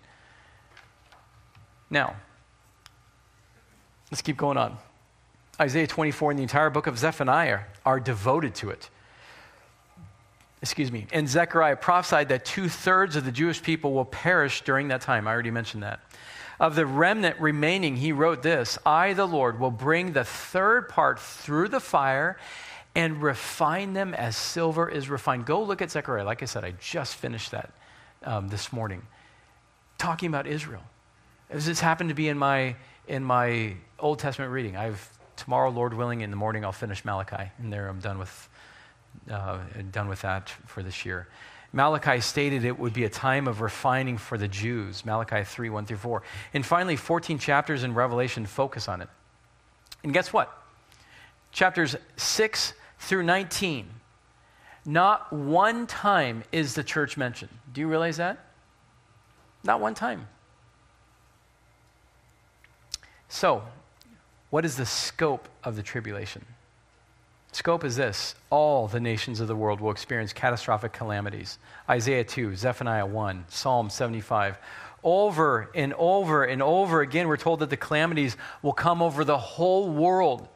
Now, let's keep going on. Isaiah 24 and the entire book of Zephaniah are devoted to it. Excuse me. And Zechariah prophesied that two thirds of the Jewish people will perish during that time. I already mentioned that. Of the remnant remaining, he wrote this I, the Lord, will bring the third part through the fire and refine them as silver is refined. Go look at Zechariah. Like I said, I just finished that um, this morning. Talking about Israel. As this happened to be in my, in my Old Testament reading. I've, tomorrow, Lord willing, in the morning, I'll finish Malachi. And there I'm done with, uh, done with that for this year. Malachi stated it would be a time of refining for the Jews, Malachi 3 1 through 4. And finally, 14 chapters in Revelation focus on it. And guess what? Chapters 6 through 19, not one time is the church mentioned. Do you realize that? Not one time. So, what is the scope of the tribulation? Scope is this all the nations of the world will experience catastrophic calamities. Isaiah 2, Zephaniah 1, Psalm 75. Over and over and over again, we're told that the calamities will come over the whole world.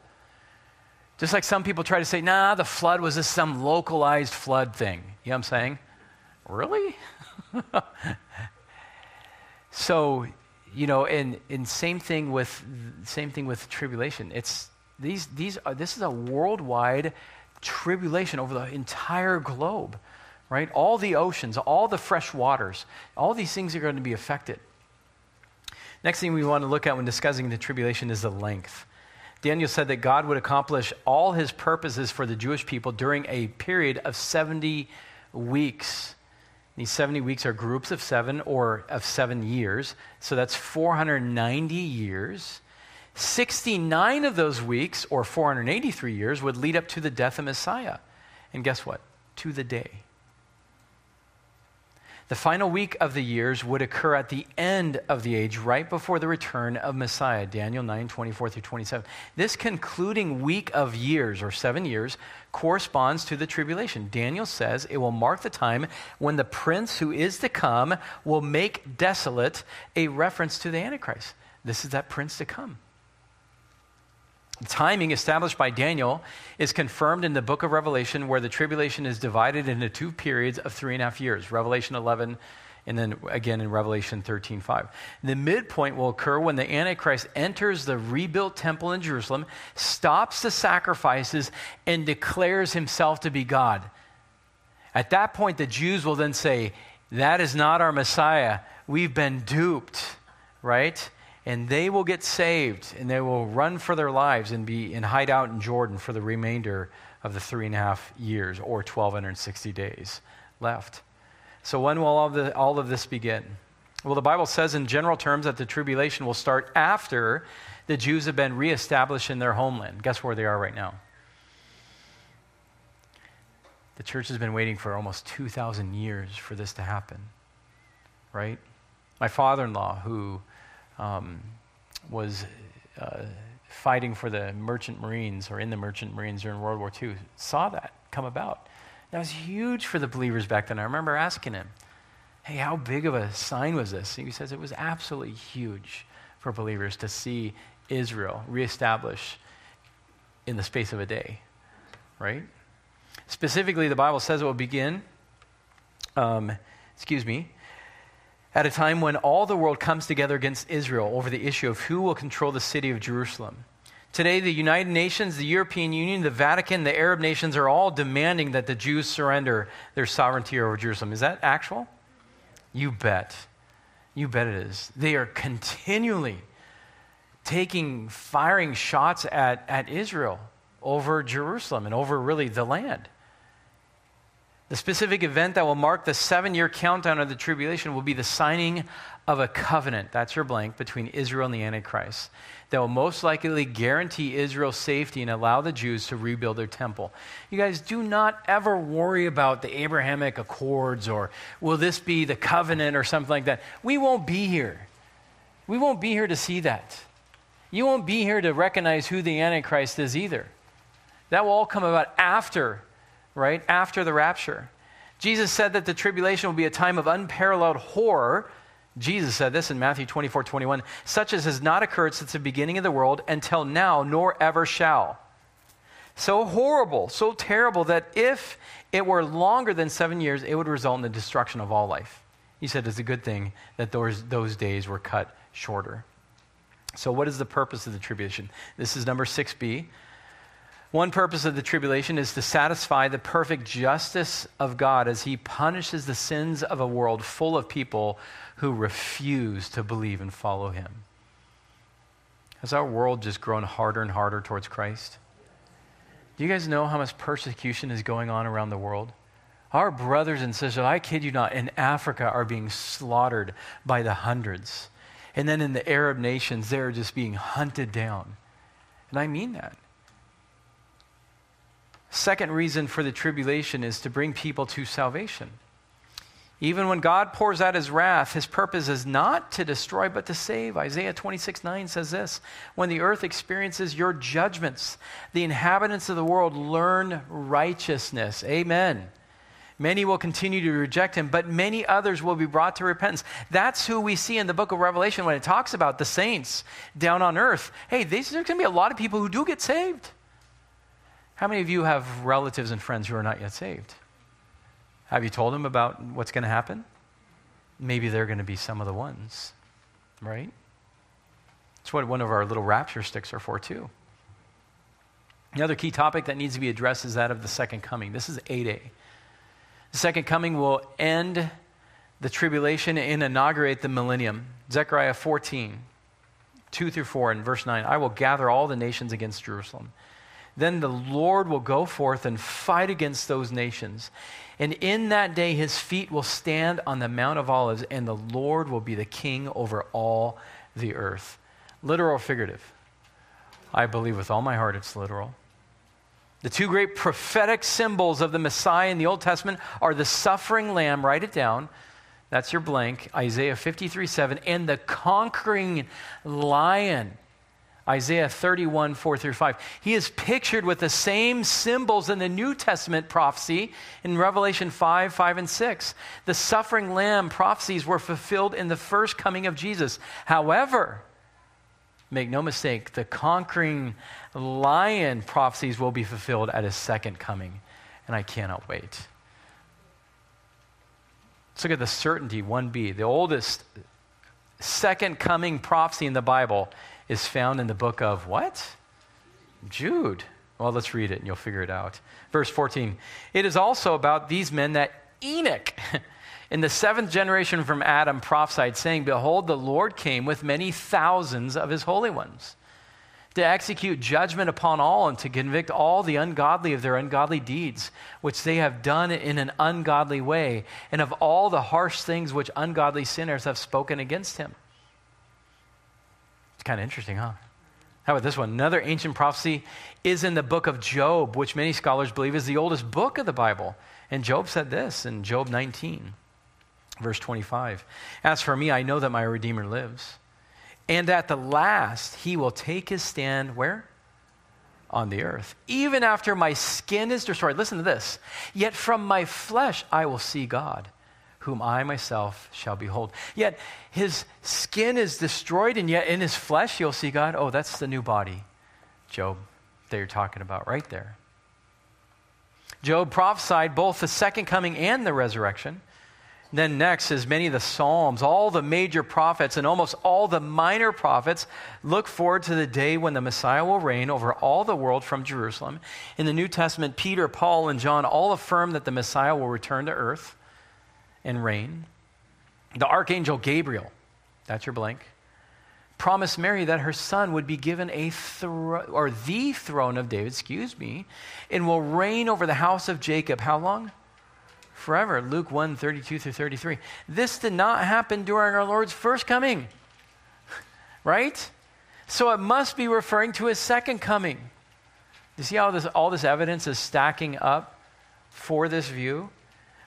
Just like some people try to say, nah, the flood was just some localized flood thing. You know what I'm saying? Really? so, you know, and, and same thing with same thing with tribulation. It's these, these are, this is a worldwide tribulation over the entire globe, right? All the oceans, all the fresh waters, all these things are going to be affected. Next thing we want to look at when discussing the tribulation is the length. Daniel said that God would accomplish all his purposes for the Jewish people during a period of 70 weeks. These 70 weeks are groups of seven or of seven years. So that's 490 years. 69 of those weeks, or 483 years, would lead up to the death of Messiah. And guess what? To the day. The final week of the years would occur at the end of the age, right before the return of Messiah, Daniel 9 24 through 27. This concluding week of years, or seven years, corresponds to the tribulation. Daniel says it will mark the time when the prince who is to come will make desolate a reference to the Antichrist. This is that prince to come. The timing established by Daniel is confirmed in the book of Revelation, where the tribulation is divided into two periods of three and a half years Revelation 11 and then again in Revelation 13 5. The midpoint will occur when the Antichrist enters the rebuilt temple in Jerusalem, stops the sacrifices, and declares himself to be God. At that point, the Jews will then say, That is not our Messiah. We've been duped, right? And they will get saved and they will run for their lives and be and hide out in Jordan for the remainder of the three and a half years or 1260 days left. So when will all of, the, all of this begin? Well, the Bible says in general terms that the tribulation will start after the Jews have been reestablished in their homeland. Guess where they are right now? The church has been waiting for almost 2,000 years for this to happen, right? My father in law, who um, was uh, fighting for the merchant marines or in the merchant marines during World War II saw that come about. That was huge for the believers back then. I remember asking him, hey, how big of a sign was this? he says it was absolutely huge for believers to see Israel reestablish in the space of a day, right? Specifically, the Bible says it will begin, um, excuse me, at a time when all the world comes together against Israel over the issue of who will control the city of Jerusalem. Today, the United Nations, the European Union, the Vatican, the Arab nations are all demanding that the Jews surrender their sovereignty over Jerusalem. Is that actual? You bet. You bet it is. They are continually taking, firing shots at, at Israel over Jerusalem and over really the land. The specific event that will mark the seven year countdown of the tribulation will be the signing of a covenant. That's your blank between Israel and the Antichrist. That will most likely guarantee Israel's safety and allow the Jews to rebuild their temple. You guys do not ever worry about the Abrahamic Accords or will this be the covenant or something like that. We won't be here. We won't be here to see that. You won't be here to recognize who the Antichrist is either. That will all come about after right? After the rapture. Jesus said that the tribulation will be a time of unparalleled horror. Jesus said this in Matthew 24 21, such as has not occurred since the beginning of the world until now, nor ever shall. So horrible, so terrible that if it were longer than seven years, it would result in the destruction of all life. He said it's a good thing that those, those days were cut shorter. So, what is the purpose of the tribulation? This is number 6b. One purpose of the tribulation is to satisfy the perfect justice of God as he punishes the sins of a world full of people who refuse to believe and follow him. Has our world just grown harder and harder towards Christ? Do you guys know how much persecution is going on around the world? Our brothers and sisters, I kid you not, in Africa are being slaughtered by the hundreds. And then in the Arab nations, they're just being hunted down. And I mean that. Second reason for the tribulation is to bring people to salvation. Even when God pours out his wrath, his purpose is not to destroy, but to save. Isaiah 26 9 says this When the earth experiences your judgments, the inhabitants of the world learn righteousness. Amen. Many will continue to reject him, but many others will be brought to repentance. That's who we see in the book of Revelation when it talks about the saints down on earth. Hey, there's going to be a lot of people who do get saved. How many of you have relatives and friends who are not yet saved? Have you told them about what's going to happen? Maybe they're going to be some of the ones, right? That's what one of our little rapture sticks are for, too. Another key topic that needs to be addressed is that of the second coming. This is 8a. The second coming will end the tribulation and inaugurate the millennium. Zechariah 14, 2 through 4, and verse 9 I will gather all the nations against Jerusalem then the Lord will go forth and fight against those nations. And in that day, his feet will stand on the Mount of Olives, and the Lord will be the king over all the earth. Literal or figurative? I believe with all my heart it's literal. The two great prophetic symbols of the Messiah in the Old Testament are the suffering lamb, write it down. That's your blank, Isaiah 53 7, and the conquering lion Isaiah 31, 4 through 5. He is pictured with the same symbols in the New Testament prophecy in Revelation 5, 5, and 6. The suffering lamb prophecies were fulfilled in the first coming of Jesus. However, make no mistake, the conquering lion prophecies will be fulfilled at his second coming. And I cannot wait. Let's look at the certainty, 1b, the oldest second coming prophecy in the Bible is found in the book of what? Jude. Well, let's read it and you'll figure it out. Verse 14. It is also about these men that Enoch, in the seventh generation from Adam, prophesied, saying, Behold, the Lord came with many thousands of his holy ones to execute judgment upon all and to convict all the ungodly of their ungodly deeds, which they have done in an ungodly way, and of all the harsh things which ungodly sinners have spoken against him kind of interesting, huh? How about this one? Another ancient prophecy is in the book of Job, which many scholars believe is the oldest book of the Bible. And Job said this in Job 19, verse 25 As for me, I know that my Redeemer lives, and at the last he will take his stand where? On the earth. Even after my skin is destroyed. Listen to this. Yet from my flesh I will see God whom I myself shall behold. Yet his skin is destroyed, and yet in his flesh you'll see God. Oh, that's the new body, Job, that you're talking about right there. Job prophesied both the second coming and the resurrection. Then, next is many of the Psalms, all the major prophets, and almost all the minor prophets look forward to the day when the Messiah will reign over all the world from Jerusalem. In the New Testament, Peter, Paul, and John all affirm that the Messiah will return to earth and reign. The archangel Gabriel, that's your blank, promised Mary that her son would be given a throne, or the throne of David, excuse me, and will reign over the house of Jacob. How long? Forever. Luke 1 32 through 33. This did not happen during our Lord's first coming, right? So it must be referring to his second coming. You see how this, all this evidence is stacking up for this view?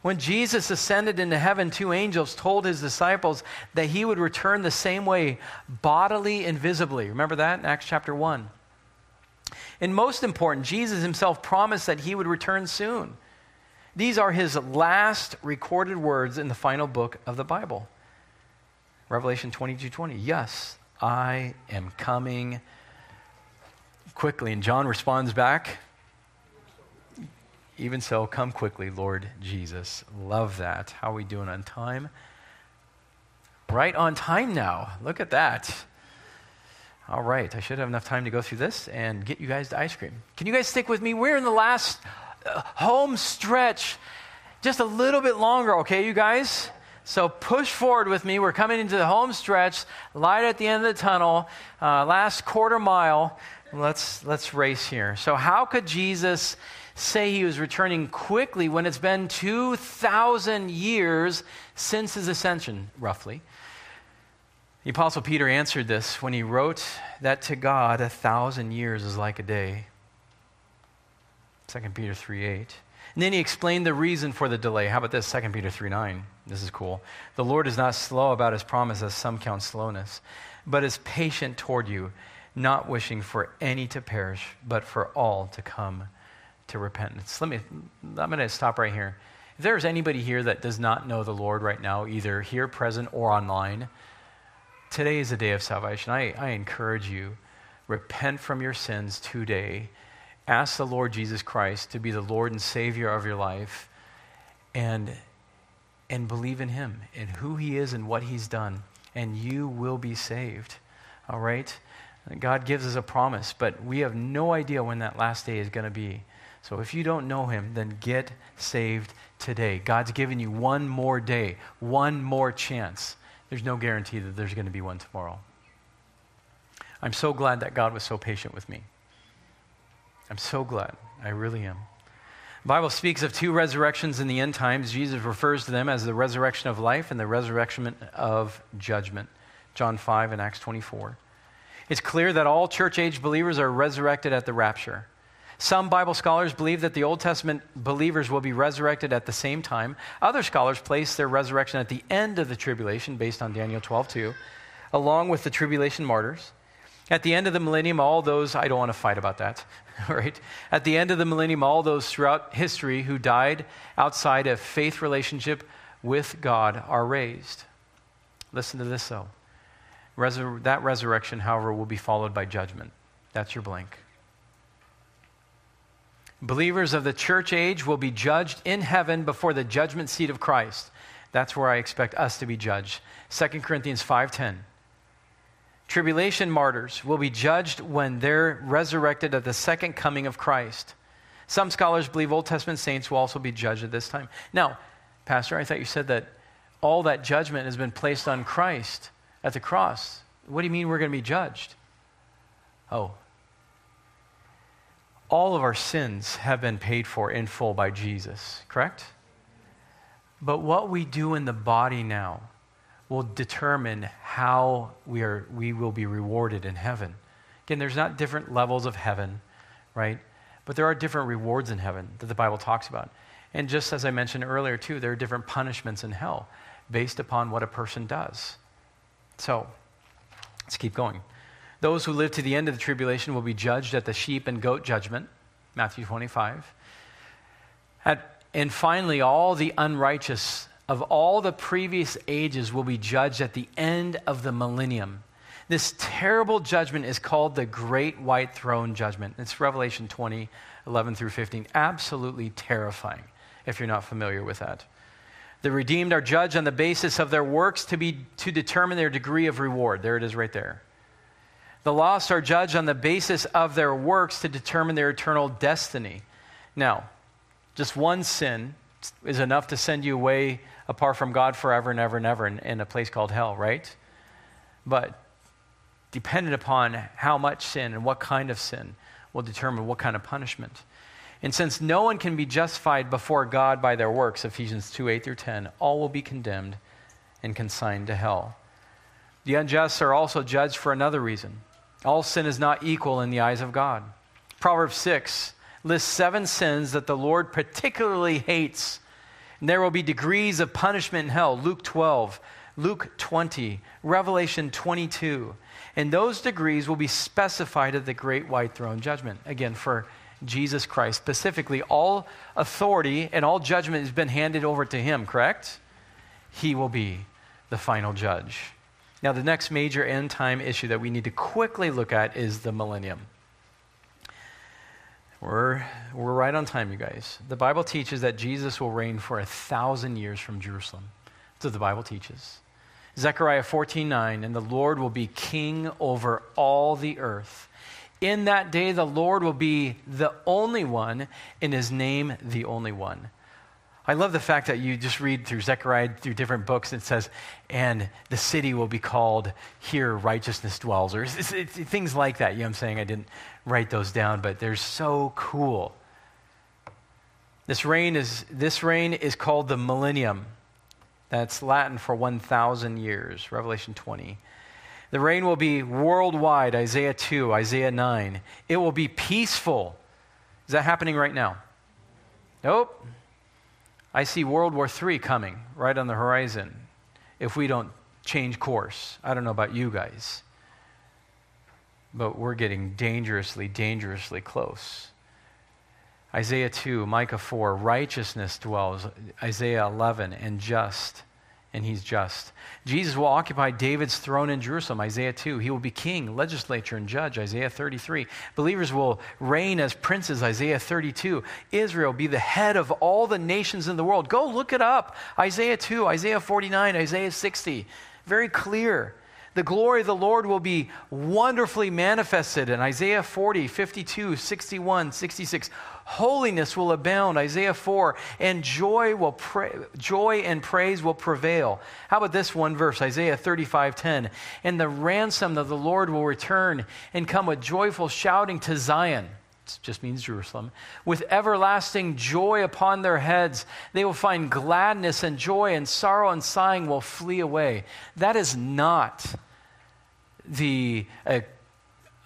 When Jesus ascended into heaven, two angels told his disciples that he would return the same way, bodily and visibly. Remember that in Acts chapter 1. And most important, Jesus himself promised that he would return soon. These are his last recorded words in the final book of the Bible. Revelation 22 20. Yes, I am coming quickly. And John responds back, even so, come quickly, Lord Jesus. Love that. How are we doing on time? Right on time now. Look at that. All right, I should have enough time to go through this and get you guys the ice cream. Can you guys stick with me? We're in the last uh, home stretch. Just a little bit longer, okay, you guys? So push forward with me. We're coming into the home stretch, light at the end of the tunnel, uh, last quarter mile. Let's, let's race here. So, how could Jesus say he was returning quickly when it's been 2,000 years since his ascension, roughly. The Apostle Peter answered this when he wrote that to God, a thousand years is like a day. 2 Peter 3 8. And then he explained the reason for the delay. How about this? 2 Peter 3 9. This is cool. The Lord is not slow about his promise, as some count slowness, but is patient toward you, not wishing for any to perish, but for all to come to repentance. Let me, I'm going to stop right here. If there's anybody here that does not know the Lord right now, either here present or online, today is a day of salvation. I, I encourage you, repent from your sins today. Ask the Lord Jesus Christ to be the Lord and Savior of your life and, and believe in Him and who He is and what He's done, and you will be saved. All right? God gives us a promise, but we have no idea when that last day is going to be. So if you don't know him, then get saved today. God's given you one more day, one more chance. There's no guarantee that there's going to be one tomorrow. I'm so glad that God was so patient with me. I'm so glad. I really am. The Bible speaks of two resurrections in the end times. Jesus refers to them as the resurrection of life and the resurrection of judgment. John 5 and Acts 24. It's clear that all church age believers are resurrected at the rapture. Some Bible scholars believe that the Old Testament believers will be resurrected at the same time. Other scholars place their resurrection at the end of the tribulation, based on Daniel 12 2, along with the tribulation martyrs. At the end of the millennium, all those, I don't want to fight about that, right? At the end of the millennium, all those throughout history who died outside a faith relationship with God are raised. Listen to this, though. Resur- that resurrection, however, will be followed by judgment. That's your blank. Believers of the church age will be judged in heaven before the judgment seat of Christ. That's where I expect us to be judged. 2 Corinthians 5:10. Tribulation martyrs will be judged when they're resurrected at the second coming of Christ. Some scholars believe Old Testament saints will also be judged at this time. Now, Pastor, I thought you said that all that judgment has been placed on Christ at the cross. What do you mean we're going to be judged? Oh, all of our sins have been paid for in full by Jesus, correct? But what we do in the body now will determine how we, are, we will be rewarded in heaven. Again, there's not different levels of heaven, right? But there are different rewards in heaven that the Bible talks about. And just as I mentioned earlier, too, there are different punishments in hell based upon what a person does. So, let's keep going. Those who live to the end of the tribulation will be judged at the sheep and goat judgment, Matthew 25. At, and finally, all the unrighteous of all the previous ages will be judged at the end of the millennium. This terrible judgment is called the Great White Throne Judgment. It's Revelation 20, 11 through 15. Absolutely terrifying if you're not familiar with that. The redeemed are judged on the basis of their works to, be, to determine their degree of reward. There it is right there. The lost are judged on the basis of their works to determine their eternal destiny. Now, just one sin is enough to send you away apart from God forever and ever and ever in, in a place called hell, right? But dependent upon how much sin and what kind of sin will determine what kind of punishment. And since no one can be justified before God by their works, Ephesians 2 8 through 10, all will be condemned and consigned to hell. The unjust are also judged for another reason. All sin is not equal in the eyes of God. Proverbs 6 lists seven sins that the Lord particularly hates. And there will be degrees of punishment in hell. Luke 12, Luke 20, Revelation 22. And those degrees will be specified at the great white throne judgment. Again, for Jesus Christ. Specifically, all authority and all judgment has been handed over to him, correct? He will be the final judge. Now, the next major end time issue that we need to quickly look at is the millennium. We're, we're right on time, you guys. The Bible teaches that Jesus will reign for a thousand years from Jerusalem. That's what the Bible teaches. Zechariah 14 9, and the Lord will be king over all the earth. In that day, the Lord will be the only one, in his name, the only one. I love the fact that you just read through Zechariah, through different books, and it says, and the city will be called here righteousness dwells, or it's, it's, things like that. You know what I'm saying? I didn't write those down, but they're so cool. This reign is, this reign is called the millennium. That's Latin for 1,000 years, Revelation 20. The reign will be worldwide, Isaiah 2, Isaiah 9. It will be peaceful. Is that happening right now? Nope. I see World War III coming right on the horizon if we don't change course. I don't know about you guys, but we're getting dangerously, dangerously close. Isaiah 2, Micah 4, righteousness dwells. Isaiah 11, and just and he's just. Jesus will occupy David's throne in Jerusalem, Isaiah 2. He will be king, legislature, and judge, Isaiah 33. Believers will reign as princes, Isaiah 32. Israel be the head of all the nations in the world. Go look it up. Isaiah 2, Isaiah 49, Isaiah 60. Very clear. The glory of the Lord will be wonderfully manifested in Isaiah 40, 52, 61, 66. Holiness will abound, Isaiah 4, and joy, will pra- joy and praise will prevail. How about this one verse, Isaiah 35, 10? And the ransom of the Lord will return and come with joyful shouting to Zion it just means Jerusalem, with everlasting joy upon their heads. They will find gladness and joy, and sorrow and sighing will flee away. That is not the uh,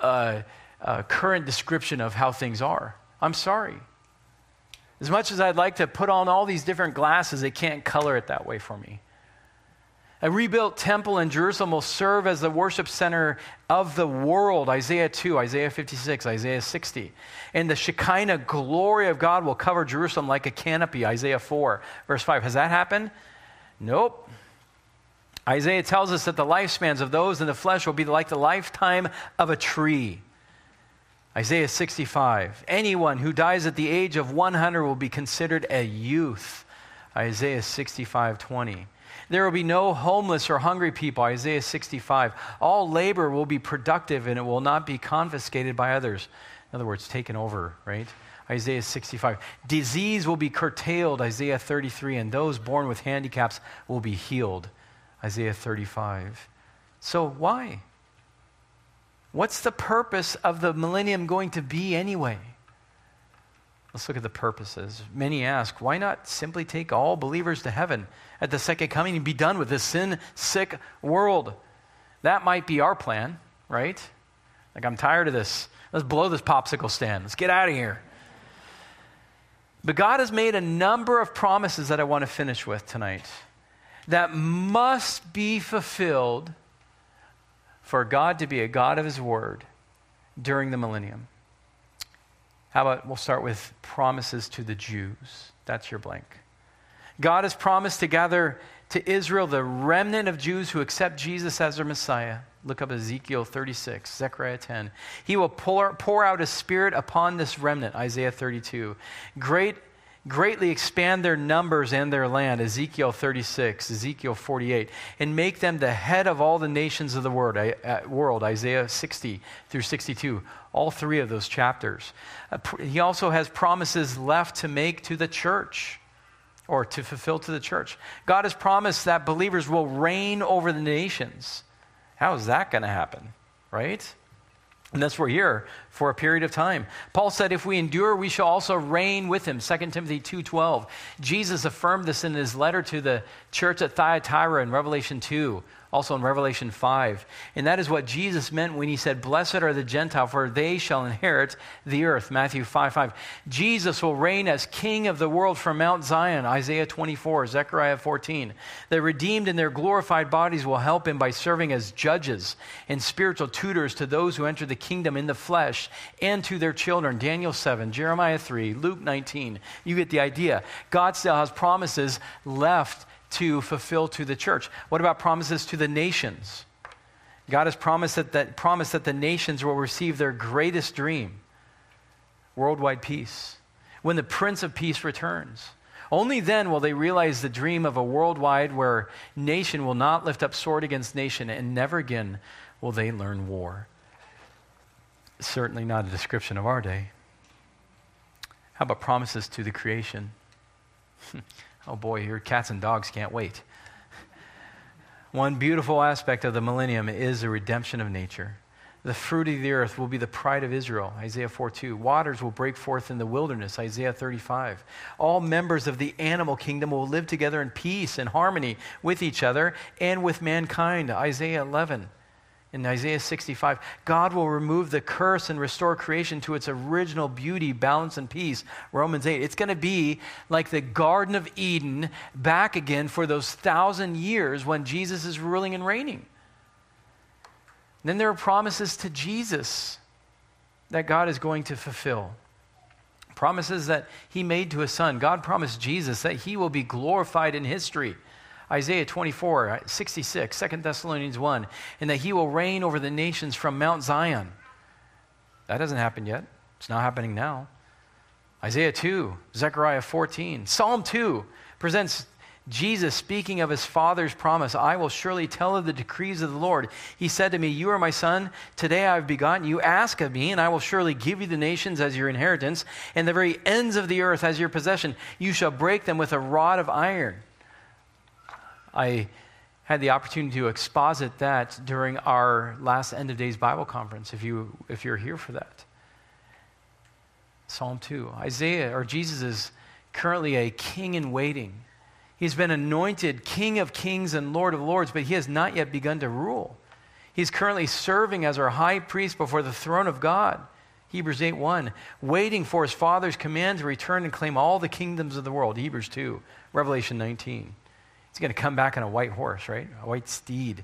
uh, uh, current description of how things are. I'm sorry. As much as I'd like to put on all these different glasses, they can't color it that way for me. A rebuilt temple in Jerusalem will serve as the worship center of the world. Isaiah 2, Isaiah 56, Isaiah 60. And the Shekinah glory of God will cover Jerusalem like a canopy. Isaiah 4, verse 5. Has that happened? Nope. Isaiah tells us that the lifespans of those in the flesh will be like the lifetime of a tree. Isaiah 65. Anyone who dies at the age of 100 will be considered a youth. Isaiah 65, 20. There will be no homeless or hungry people, Isaiah 65. All labor will be productive and it will not be confiscated by others. In other words, taken over, right? Isaiah 65. Disease will be curtailed, Isaiah 33, and those born with handicaps will be healed, Isaiah 35. So, why? What's the purpose of the millennium going to be anyway? Let's look at the purposes. Many ask, why not simply take all believers to heaven at the second coming and be done with this sin sick world? That might be our plan, right? Like, I'm tired of this. Let's blow this popsicle stand. Let's get out of here. But God has made a number of promises that I want to finish with tonight that must be fulfilled for God to be a God of His Word during the millennium. How about we'll start with promises to the Jews? That's your blank. God has promised to gather to Israel, the remnant of Jews who accept Jesus as their Messiah. Look up Ezekiel 36, Zechariah 10. He will pour, pour out his spirit upon this remnant, Isaiah 32. Great greatly expand their numbers and their land, Ezekiel 36, Ezekiel 48, and make them the head of all the nations of the world, Isaiah 60 through 62, all three of those chapters. Uh, he also has promises left to make to the church or to fulfill to the church. God has promised that believers will reign over the nations. How is that going to happen, right? Unless we're here for a period of time. Paul said, if we endure, we shall also reign with him. 2 Timothy 2.12. Jesus affirmed this in his letter to the church at Thyatira in Revelation 2 also in Revelation 5. And that is what Jesus meant when he said, Blessed are the Gentiles, for they shall inherit the earth. Matthew 5 5. Jesus will reign as King of the world from Mount Zion. Isaiah 24, Zechariah 14. The redeemed in their glorified bodies will help him by serving as judges and spiritual tutors to those who enter the kingdom in the flesh and to their children. Daniel 7, Jeremiah 3, Luke 19. You get the idea. God still has promises left to fulfill to the church. What about promises to the nations? God has promised that, that, promised that the nations will receive their greatest dream worldwide peace. When the Prince of Peace returns, only then will they realize the dream of a worldwide where nation will not lift up sword against nation, and never again will they learn war. Certainly not a description of our day. How about promises to the creation? Oh boy, your cats and dogs can't wait. One beautiful aspect of the millennium is the redemption of nature. The fruit of the earth will be the pride of Israel, Isaiah 4 2. Waters will break forth in the wilderness, Isaiah 35. All members of the animal kingdom will live together in peace and harmony with each other and with mankind, Isaiah 11 in Isaiah 65, God will remove the curse and restore creation to its original beauty, balance, and peace. Romans 8. It's going to be like the Garden of Eden back again for those thousand years when Jesus is ruling and reigning. Then there are promises to Jesus that God is going to fulfill. Promises that he made to his son. God promised Jesus that he will be glorified in history. Isaiah 24, uh, 66, 2 Thessalonians 1, and that he will reign over the nations from Mount Zion. That hasn't happened yet. It's not happening now. Isaiah 2, Zechariah 14, Psalm 2 presents Jesus speaking of his Father's promise I will surely tell of the decrees of the Lord. He said to me, You are my son. Today I have begotten you. Ask of me, and I will surely give you the nations as your inheritance, and the very ends of the earth as your possession. You shall break them with a rod of iron. I had the opportunity to exposit that during our last end of days Bible conference, if, you, if you're here for that. Psalm 2. Isaiah, or Jesus, is currently a king in waiting. He's been anointed King of kings and Lord of lords, but he has not yet begun to rule. He's currently serving as our high priest before the throne of God. Hebrews 8 1, waiting for his Father's command to return and claim all the kingdoms of the world. Hebrews 2, Revelation 19. He's going to come back on a white horse, right? A white steed.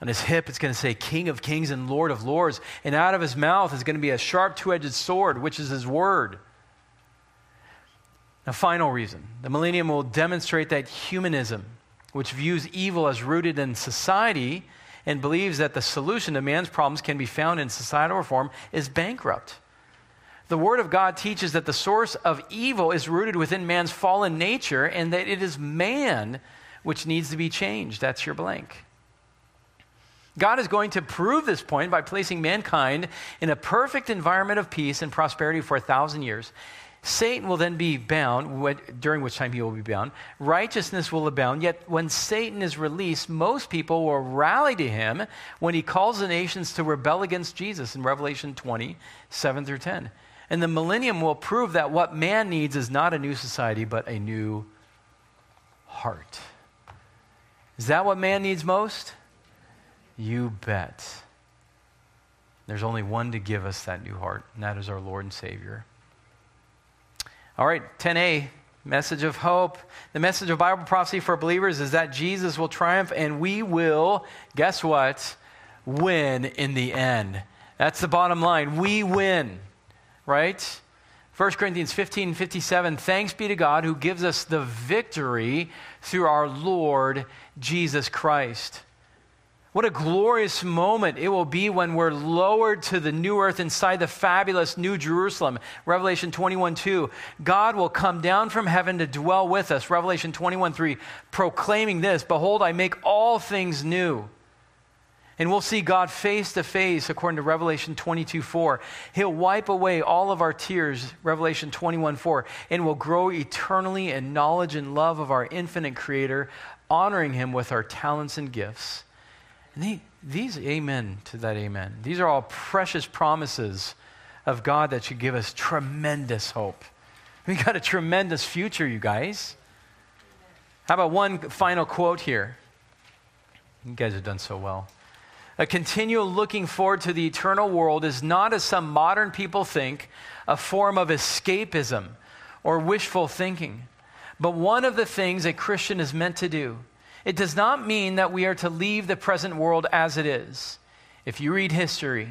On his hip, it's going to say King of Kings and Lord of Lords. And out of his mouth is going to be a sharp two edged sword, which is his word. A final reason the millennium will demonstrate that humanism, which views evil as rooted in society and believes that the solution to man's problems can be found in societal reform, is bankrupt. The Word of God teaches that the source of evil is rooted within man's fallen nature and that it is man which needs to be changed. That's your blank. God is going to prove this point by placing mankind in a perfect environment of peace and prosperity for a thousand years. Satan will then be bound, during which time he will be bound. Righteousness will abound. Yet when Satan is released, most people will rally to him when he calls the nations to rebel against Jesus in Revelation 20, 7 through 10. And the millennium will prove that what man needs is not a new society, but a new heart. Is that what man needs most? You bet. There's only one to give us that new heart, and that is our Lord and Savior. All right, 10a, message of hope. The message of Bible prophecy for believers is that Jesus will triumph and we will, guess what? Win in the end. That's the bottom line. We win right? 1 Corinthians 15 57, thanks be to God who gives us the victory through our Lord Jesus Christ. What a glorious moment it will be when we're lowered to the new earth inside the fabulous New Jerusalem. Revelation 21 2. God will come down from heaven to dwell with us. Revelation 21 3. Proclaiming this Behold, I make all things new. And we'll see God face to face, according to Revelation 22 4. He'll wipe away all of our tears, Revelation 21 4, and we'll grow eternally in knowledge and love of our infinite Creator, honoring Him with our talents and gifts. And these, amen to that amen. These are all precious promises of God that should give us tremendous hope. We got a tremendous future, you guys. How about one final quote here? You guys have done so well. A continual looking forward to the eternal world is not, as some modern people think, a form of escapism or wishful thinking, but one of the things a Christian is meant to do. It does not mean that we are to leave the present world as it is. If you read history,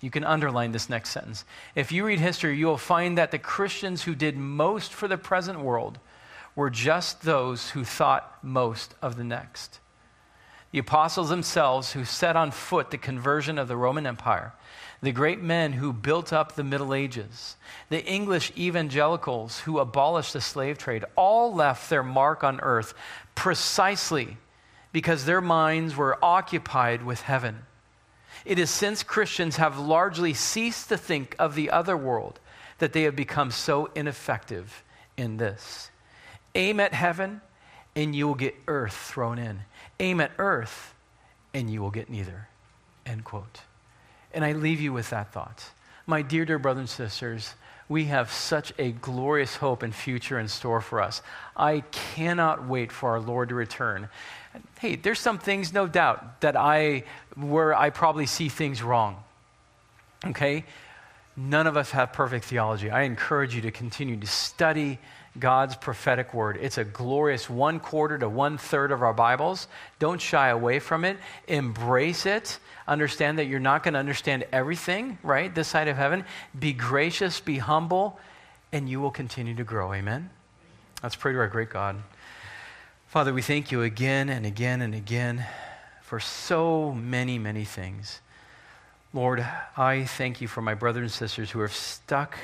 you can underline this next sentence. If you read history, you will find that the Christians who did most for the present world were just those who thought most of the next the apostles themselves who set on foot the conversion of the Roman Empire, the great men who built up the Middle Ages, the English evangelicals who abolished the slave trade, all left their mark on earth precisely because their minds were occupied with heaven. It is since Christians have largely ceased to think of the other world that they have become so ineffective in this. Aim at heaven, and you will get earth thrown in aim at earth and you will get neither. End quote. And I leave you with that thought. My dear, dear brothers and sisters, we have such a glorious hope and future in store for us. I cannot wait for our Lord to return. Hey, there's some things, no doubt, that I, where I probably see things wrong. Okay? None of us have perfect theology. I encourage you to continue to study God's prophetic word. It's a glorious one quarter to one third of our Bibles. Don't shy away from it. Embrace it. Understand that you're not going to understand everything, right? This side of heaven. Be gracious, be humble, and you will continue to grow. Amen? Let's pray to our great God. Father, we thank you again and again and again for so many, many things. Lord, I thank you for my brothers and sisters who have stuck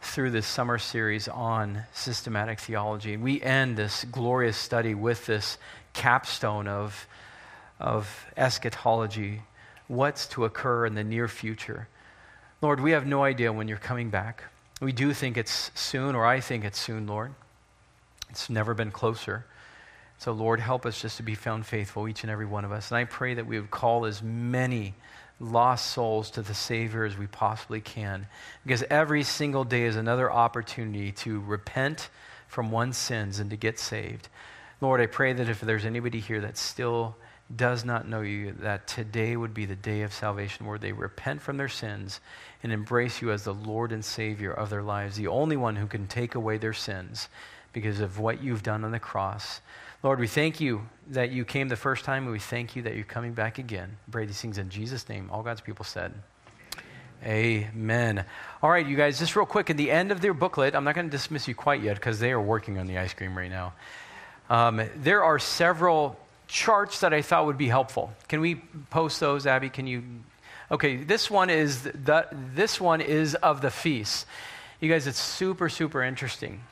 through this summer series on systematic theology. We end this glorious study with this capstone of, of eschatology, what's to occur in the near future. Lord, we have no idea when you're coming back. We do think it's soon, or I think it's soon, Lord. It's never been closer. So, Lord, help us just to be found faithful, each and every one of us. And I pray that we would call as many lost souls to the Savior as we possibly can. Because every single day is another opportunity to repent from one's sins and to get saved. Lord, I pray that if there's anybody here that still does not know you, that today would be the day of salvation where they repent from their sins and embrace you as the Lord and Savior of their lives, the only one who can take away their sins because of what you've done on the cross. Lord, we thank you that you came the first time, and we thank you that you're coming back again. I pray these things in Jesus' name. All God's people said. Amen. All right, you guys, just real quick, at the end of their booklet, I'm not going to dismiss you quite yet because they are working on the ice cream right now. Um, there are several charts that I thought would be helpful. Can we post those, Abby? Can you? Okay, this one is the, this one is of the feasts. You guys, it's super super interesting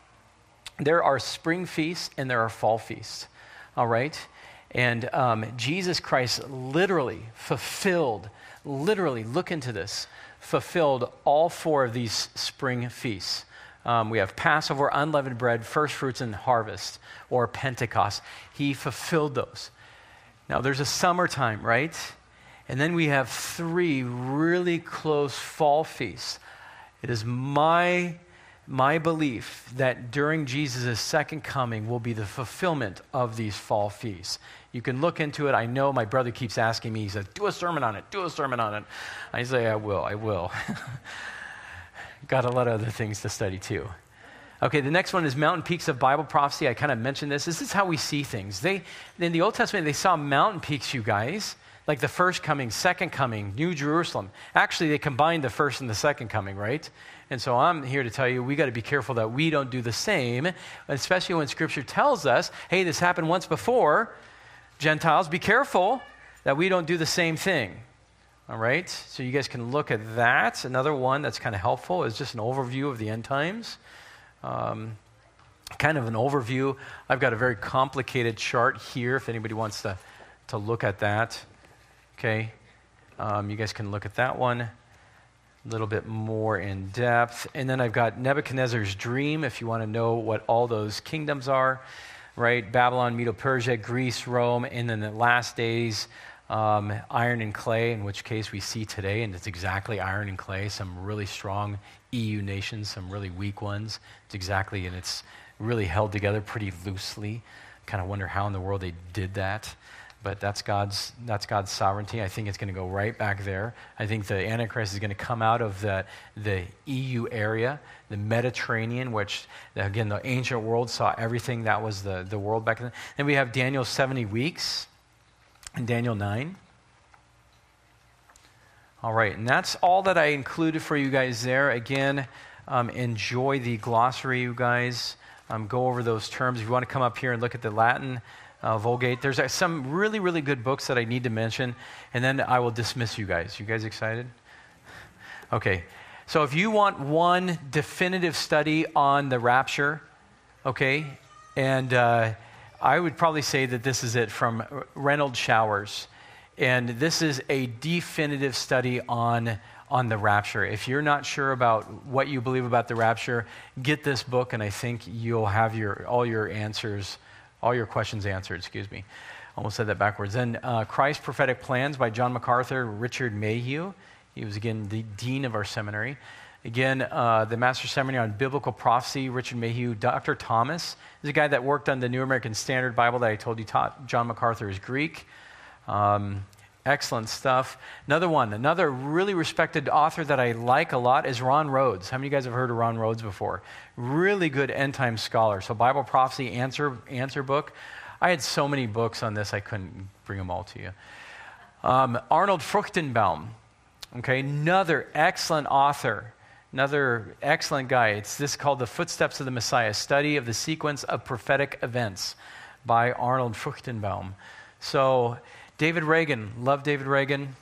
there are spring feasts and there are fall feasts, all right? And um, Jesus Christ literally fulfilled, literally, look into this, fulfilled all four of these spring feasts. Um, we have Passover, unleavened bread, first fruits, and harvest, or Pentecost. He fulfilled those. Now, there's a summertime, right? And then we have three really close fall feasts. It is my my belief that during Jesus' second coming will be the fulfillment of these fall feasts. You can look into it. I know my brother keeps asking me, he says, Do a sermon on it, do a sermon on it. I say, I will, I will. Got a lot of other things to study too. Okay, the next one is mountain peaks of Bible prophecy. I kind of mentioned this. This is how we see things. They, in the Old Testament, they saw mountain peaks, you guys. like the first coming, second coming, New Jerusalem. Actually, they combined the first and the second coming, right? And so I'm here to tell you we got to be careful that we don't do the same, especially when Scripture tells us, hey, this happened once before. Gentiles, be careful that we don't do the same thing. All right? So you guys can look at that. Another one that's kind of helpful is just an overview of the end times. Um, kind of an overview. I've got a very complicated chart here if anybody wants to, to look at that. Okay? Um, you guys can look at that one a little bit more in depth. And then I've got Nebuchadnezzar's dream if you want to know what all those kingdoms are, right? Babylon, Medo Persia, Greece, Rome, and then the last days. Um, iron and clay, in which case we see today, and it's exactly iron and clay, some really strong EU nations, some really weak ones. It's exactly, and it's really held together pretty loosely. Kind of wonder how in the world they did that. But that's God's, that's God's sovereignty. I think it's going to go right back there. I think the Antichrist is going to come out of the, the EU area, the Mediterranean, which, again, the ancient world saw everything. That was the, the world back then. Then we have Daniel 70 weeks and Daniel 9. All right, and that's all that I included for you guys there. Again, um, enjoy the glossary, you guys um, go over those terms. If you want to come up here and look at the Latin uh, Vulgate, there's uh, some really, really good books that I need to mention, and then I will dismiss you guys. You guys excited? Okay. So if you want one definitive study on the rapture, okay, and uh, I would probably say that this is it from Renald Showers. And this is a definitive study on on the rapture. If you're not sure about what you believe about the rapture, get this book, and I think you'll have your, all your answers, all your questions answered. Excuse me. Almost said that backwards. Then uh, Christ's Prophetic Plans by John MacArthur, Richard Mayhue. He was, again, the dean of our seminary. Again, uh, the Master Seminary on Biblical Prophecy, Richard Mayhue. Dr. Thomas is a guy that worked on the New American Standard Bible that I told you taught John MacArthur is Greek. Um, Excellent stuff. Another one, another really respected author that I like a lot is Ron Rhodes. How many of you guys have heard of Ron Rhodes before? Really good end time scholar. So, Bible Prophecy Answer, answer Book. I had so many books on this, I couldn't bring them all to you. Um, Arnold Fruchtenbaum, okay, another excellent author, another excellent guy. It's this called The Footsteps of the Messiah Study of the Sequence of Prophetic Events by Arnold Fruchtenbaum. So, David Reagan, love David Reagan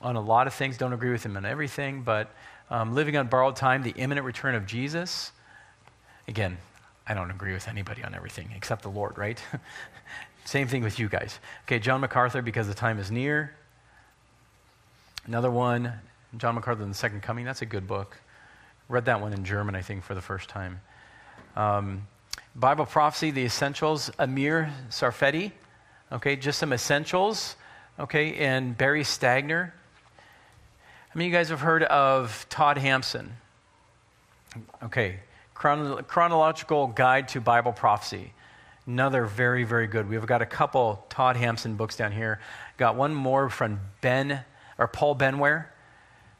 on a lot of things, don't agree with him on everything, but um, living on borrowed time, the imminent return of Jesus. Again, I don't agree with anybody on everything except the Lord, right? Same thing with you guys. Okay, John MacArthur, because the time is near. Another one, John MacArthur the Second Coming. That's a good book. Read that one in German, I think, for the first time. Um, Bible Prophecy, The Essentials, Amir Tsarfati. Okay, just some essentials. Okay, and Barry Stagner. I mean, you guys have heard of Todd Hampson? Okay, Chron- Chronological Guide to Bible Prophecy. Another very, very good. We've got a couple Todd Hampson books down here. Got one more from Ben or Paul Benware.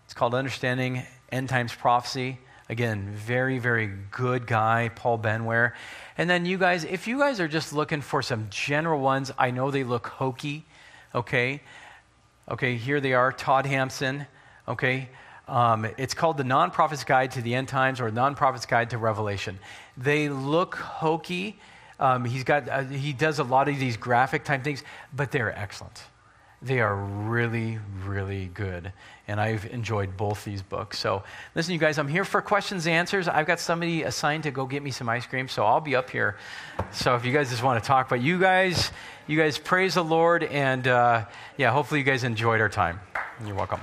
It's called Understanding End Times Prophecy. Again, very, very good guy, Paul Benware. And then you guys, if you guys are just looking for some general ones, I know they look hokey, okay? Okay, here they are Todd Hampson, okay? Um, it's called the Non-Prophet's Guide to the End Times or Non-Prophet's Guide to Revelation. They look hokey. Um, he's got, uh, he does a lot of these graphic type things, but they're excellent. They are really, really good. And I've enjoyed both these books. So, listen, you guys, I'm here for questions and answers. I've got somebody assigned to go get me some ice cream, so I'll be up here. So, if you guys just want to talk, but you guys, you guys praise the Lord, and uh, yeah, hopefully you guys enjoyed our time. You're welcome.